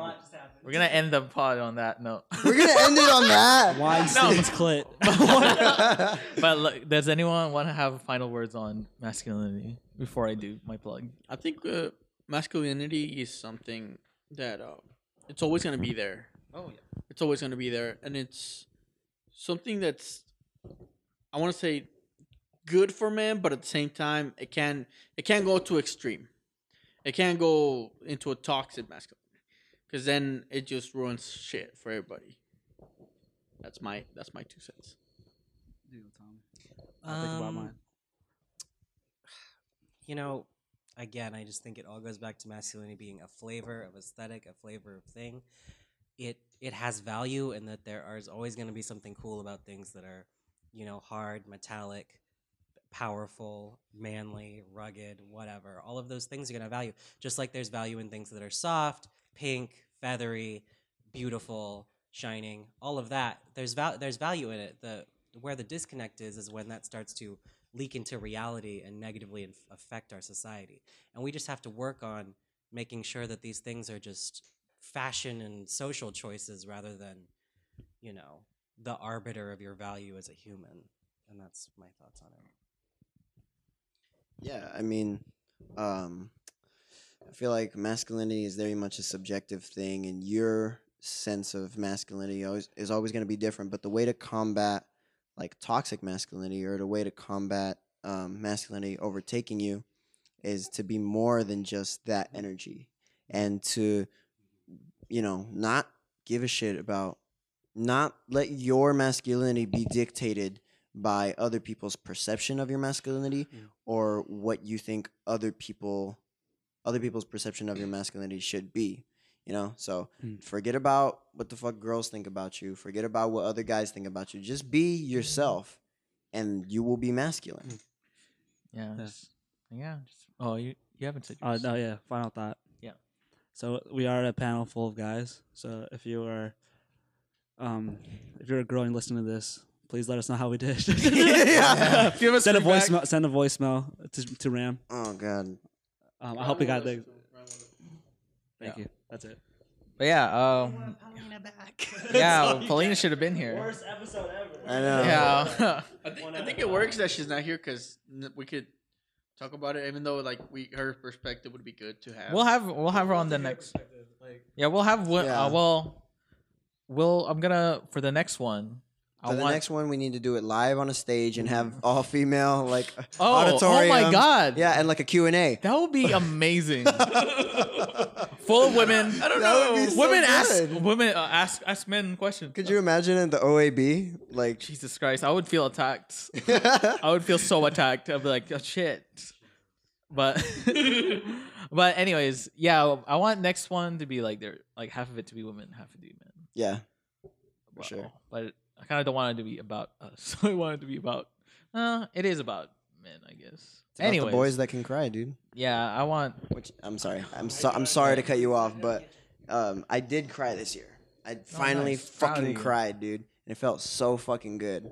we're gonna end the pod on that note. We're gonna end it on that. Weinstein's clit. but look, does anyone want to have final words on masculinity before I do my plug? I think uh, masculinity is something that uh, it's always gonna be there. Oh yeah. It's always gonna be there, and it's something that's I want to say good for men, but at the same time, it can it can go to extreme. It can go into a toxic masculinity, because then it just ruins shit for everybody. That's my that's my two cents. I'll think about Um, mine. you know, again, I just think it all goes back to masculinity being a flavor of aesthetic, a flavor of thing. It it has value in that there is always going to be something cool about things that are, you know, hard, metallic, powerful, manly, rugged, whatever. All of those things are going to have value. Just like there's value in things that are soft, pink, feathery, beautiful, shining. All of that. There's val- there's value in it. The where the disconnect is is when that starts to leak into reality and negatively inf- affect our society. And we just have to work on making sure that these things are just fashion and social choices rather than, you know, the arbiter of your value as a human. And that's my thoughts on it. Yeah, I mean, um, I feel like masculinity is very much a subjective thing, and your sense of masculinity always, is always going to be different. But the way to combat like toxic masculinity or the way to combat um, masculinity overtaking you is to be more than just that energy and to, you know, not give a shit about, not let your masculinity be dictated by other people's perception of your masculinity or what you think other people other people's perception of your masculinity should be you know so Mm. forget about what the fuck girls think about you forget about what other guys think about you just be yourself and you will be masculine Yeah. Yeah. just- Yeah. just- oh, you you haven't said. Oh yours. no, yeah. Final thought. Yeah. So we are a panel full of guys. So if you are, um, if you're a girl and listening to this, please let us know how we did. Yeah. Give us send a feedback. voicemail. Send a voicemail to to Ram. oh god Um, I hope you got the. Thank Yeah. you. That's it. But yeah, um, yeah, Paulina should have been here. Worst episode ever. i know Yeah. I think I think it works that she's not here because we could talk about it, even though like we her perspective would be good to have. we'll have we'll have her on the next. Yeah, we'll have wo- Yeah. uh, well, we'll. I'm gonna for the next one. I For the want, next one, we need to do it live on a stage and have all female like Oh, oh my. God. Yeah, and like a Q and A. That would be amazing. Full of women. I don't That would be so women ask women uh, ask ask men questions. Could you imagine in the OAB? Like, Jesus Christ, I would feel attacked. I would feel so attacked. I'd be like, oh, shit. But, but anyways, yeah, I want next one to be like there, like half of it to be women, half to be men. yeah, Well, sure. But I kind of don't want it to be about us. I want it to be about. Uh, it is about men, I guess. It's about Anyways, the boys that can cry, dude. yeah, I want. Which I'm sorry, I'm so I'm sorry to cut you off, but um, I did cry this year. I finally nice. Proud of fucking you. cried, dude, and it felt so fucking good.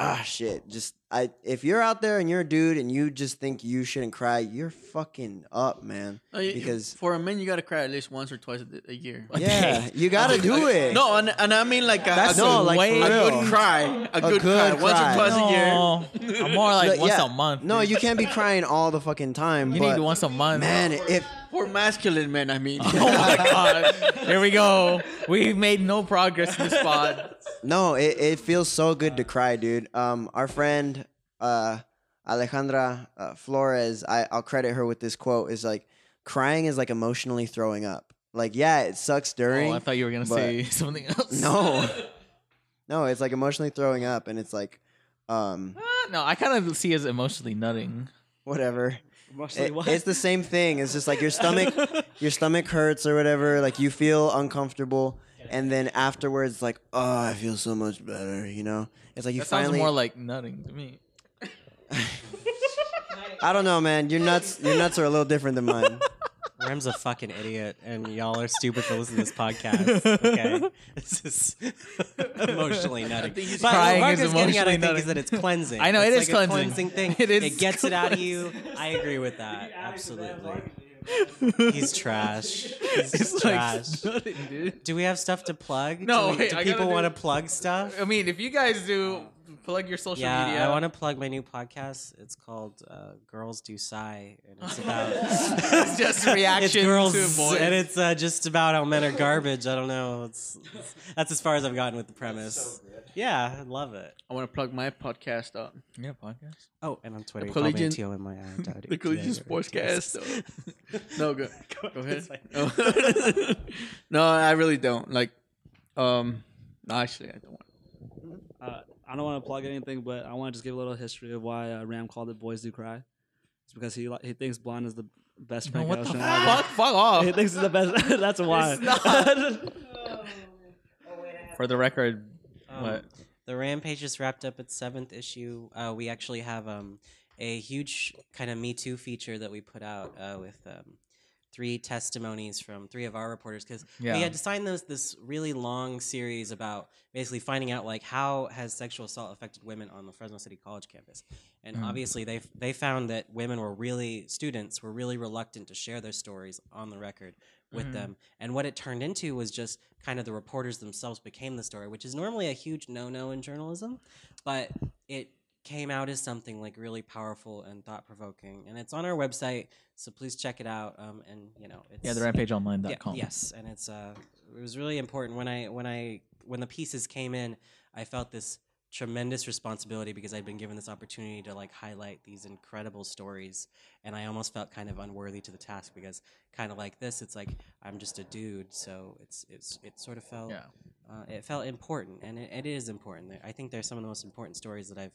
Ah, shit. Just I, if you're out there and you're a dude and you just think you shouldn't cry, you're fucking up, man. No, you- Because for a man, you gotta cry at least once or twice a, a year. yeah, you gotta do it. No, and, and I mean like a, That's a, no, good, like, a for good real. cry, a, good, cry, good once cry. or twice a year. No, I'm more like But once yeah, a month. No, dude. you can't be crying all the fucking time. You but, need once a month. Man, if For masculine men, I mean. Oh my god! Here we go. We've made no progress in this pod. No, it, it feels so good to cry, dude. Um, our friend uh, Alejandra uh, Flores, I, I'll credit her with this quote: "Is like crying is like emotionally throwing up. Like, yeah, it sucks during. Oh, I thought you were gonna but- say something else. no, no, it's like emotionally throwing up, and it's like, um, Ah, no, I kind of see it as emotionally nutting. whatever. Emotionally It- what? it's the same thing. It's just like your stomach, your stomach hurts or whatever. Like you feel uncomfortable, and then afterwards, like, oh, I feel so much better. You know, it's like you That sounds more like nutting to me. I don't know, man. Your nuts, your nuts are a little different than mine. Ram's a fucking idiot, and y'all are stupid for listening to this podcast. Okay, this is emotionally nutty. But crying what is Marco's getting at, I emotionally think, is that it's cleansing. I know, it's it is like a cleansing. thing. It is It gets it out of you. I agree with that. Absolutely. He's trash. He's It's trash. like nutting, dude. do we have stuff to plug? No, do, we- wait, do I gotta people do- want to plug stuff? I mean, if you guys do plug your social yeah, media, I want to plug my new podcast. It's called uh, Girls Do Sigh, and it's about it's just reaction it's girls, to boys. and it's uh, just about how men are garbage. I don't know. It's, it's- that's as far as I've gotten with the premise. yeah, I love it. I want to plug my podcast up. yeah, podcast. Oh, and on Twitter, The you call me Collegian- T O M I I. The Collegian Sportscast. no, go, go ahead. No. no, I really don't. Like, um, no, actually, I don't want. Uh, I don't want to plug anything, but I want to just give a little history of why uh, Ram called it "Boys Do Cry." It's because he he thinks blonde is the best No, Frank what the Ocean fuck? ever. Fuck off. He thinks it's the best. That's why. It's not. For the record, Um, what? The Rampage just wrapped up its seventh issue. Uh, we actually have um, a huge kind of Me Too feature that we put out uh, with um, three testimonies from three of our reporters because Yeah. we had designed those this really long series about basically finding out like how has sexual assault affected women on the Fresno City College campus, and Mm. obviously they they found that women were really students were really reluctant to share their stories on the record with Mhm. them, and what it turned into was just kind of the reporters themselves became the story, which is normally a huge no no in journalism, but it came out as something like really powerful and thought provoking, and it's on our website, so please check it out. Um, and you know, it's Yeah, the yeah, rampageonline.com. yes, and it's uh, it was really important when I when I when the pieces came in, I felt this tremendous responsibility because I'd been given this opportunity to like highlight these incredible stories, and I almost felt kind of unworthy to the task because kind of like this, it's like I'm just a dude, so it's it's it sort of felt Yeah. uh, it felt important, and it, it is important. I think they're some of the most important stories that I've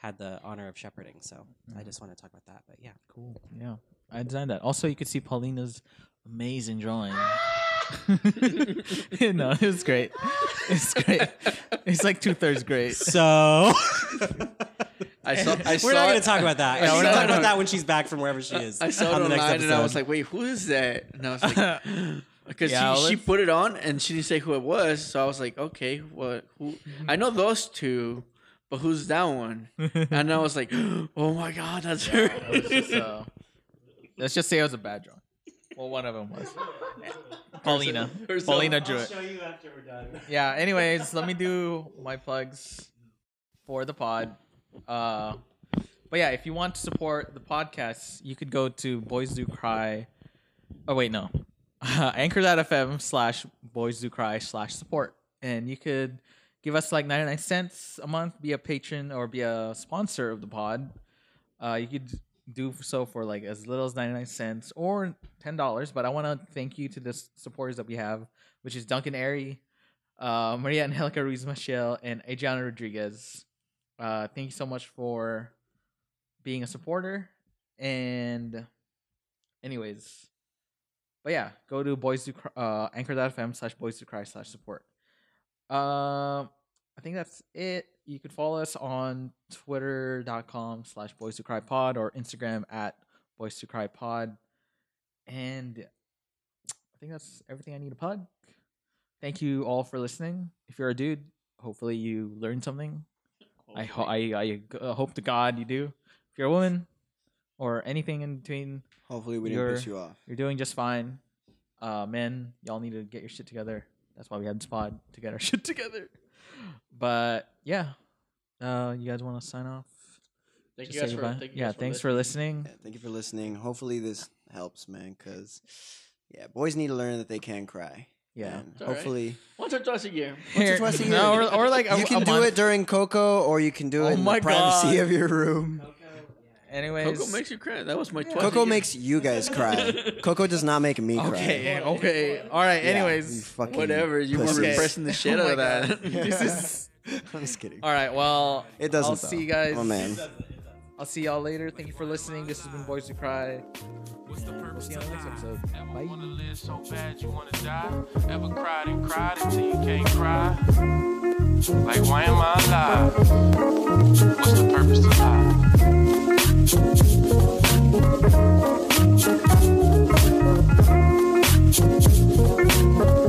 had the honor of shepherding. So I mm-hmm. just want to talk about that. But yeah, Cool. Yeah. I designed that. Also, you could see Paulina's amazing drawing. no, it was great. It's great. It's like two thirds great. so I saw. I we're saw not going to talk about that. Yeah, we're we're going to not talk about that when she's back from wherever she is. I saw on it the next online and I was like, "Wait, who is that?" And I was like, because Yeah, she, she put it on and she didn't say who it was, so I was like, "Okay, what? Who? Mm-hmm. I know those two, but who's that one?" And I was like, "Oh my god, that's her." It was just, uh, let's just say it was a bad drawing. Well, one of them was. Paulina. herself. Paulina drew it. you after we're done. Yeah. Anyways, let me do my plugs for the pod. Uh, but yeah, if you want to support the podcast, you could go to Boys Do Cry. Oh wait, no. anchor.fm slash boys do cry slash support. And you could give us like 99 cents a month, be a patron or be a sponsor of the pod. Uh, you could do so for like as little as 99 cents or $10. But I want to thank you to the supporters that we have, which is Duncan Airy, uh, Maria Angelica Ruiz Michelle, and Adriana Rodriguez. Uh, thank you so much for being a supporter. And, anyways, but yeah, go to boys Cry- uh, anchor.fm slash boys do cry slash support. Um, I think that's it. You could follow us on twitter.com slash boys do cry pod or Instagram at boys do cry pod. And I think that's everything I need to plug. Thank you all for listening. If you're a dude, hopefully you learned something. I, ho- I, I uh, hope to God you do. If you're a woman or anything in between, Hopefully, we didn't piss you off. you're doing just fine. Uh, men, y'all need to get your shit together. That's why we had this pod to get our shit together. But yeah, uh, you guys want to sign off? Thank Just you guys for thank you yeah, guys for thanks for listening. Yeah, thank you for listening. Hopefully, this helps, man. Because yeah, boys need to learn that they can cry. Yeah. And It's all right. hopefully, Once or twice a year. Once Here- twice a year. no, or, or like a, you can a do month. it during Coco, or you can do it Oh in my the privacy God. of your room. Anyways, Coco makes you cry. That was my twice. a Coco makes you guys cry. Coco does not make me cry. okay, okay, all right. Yeah, you anyways, fucking Whatever. You were pussies. repressing the shit Oh out of that. This is I'm just kidding. all right. Well, It doesn't. I'll though. see you guys. Oh man. I'll see y'all later. Thank you for listening. This has been Boys Who Cry. What's the And we'll purpose see you on the next life? episode. Ever Bye. wanna live so bad you wanna die? Ever cried and cried until you can't cry? Like why am I alive? What's the purpose to life? Thank you.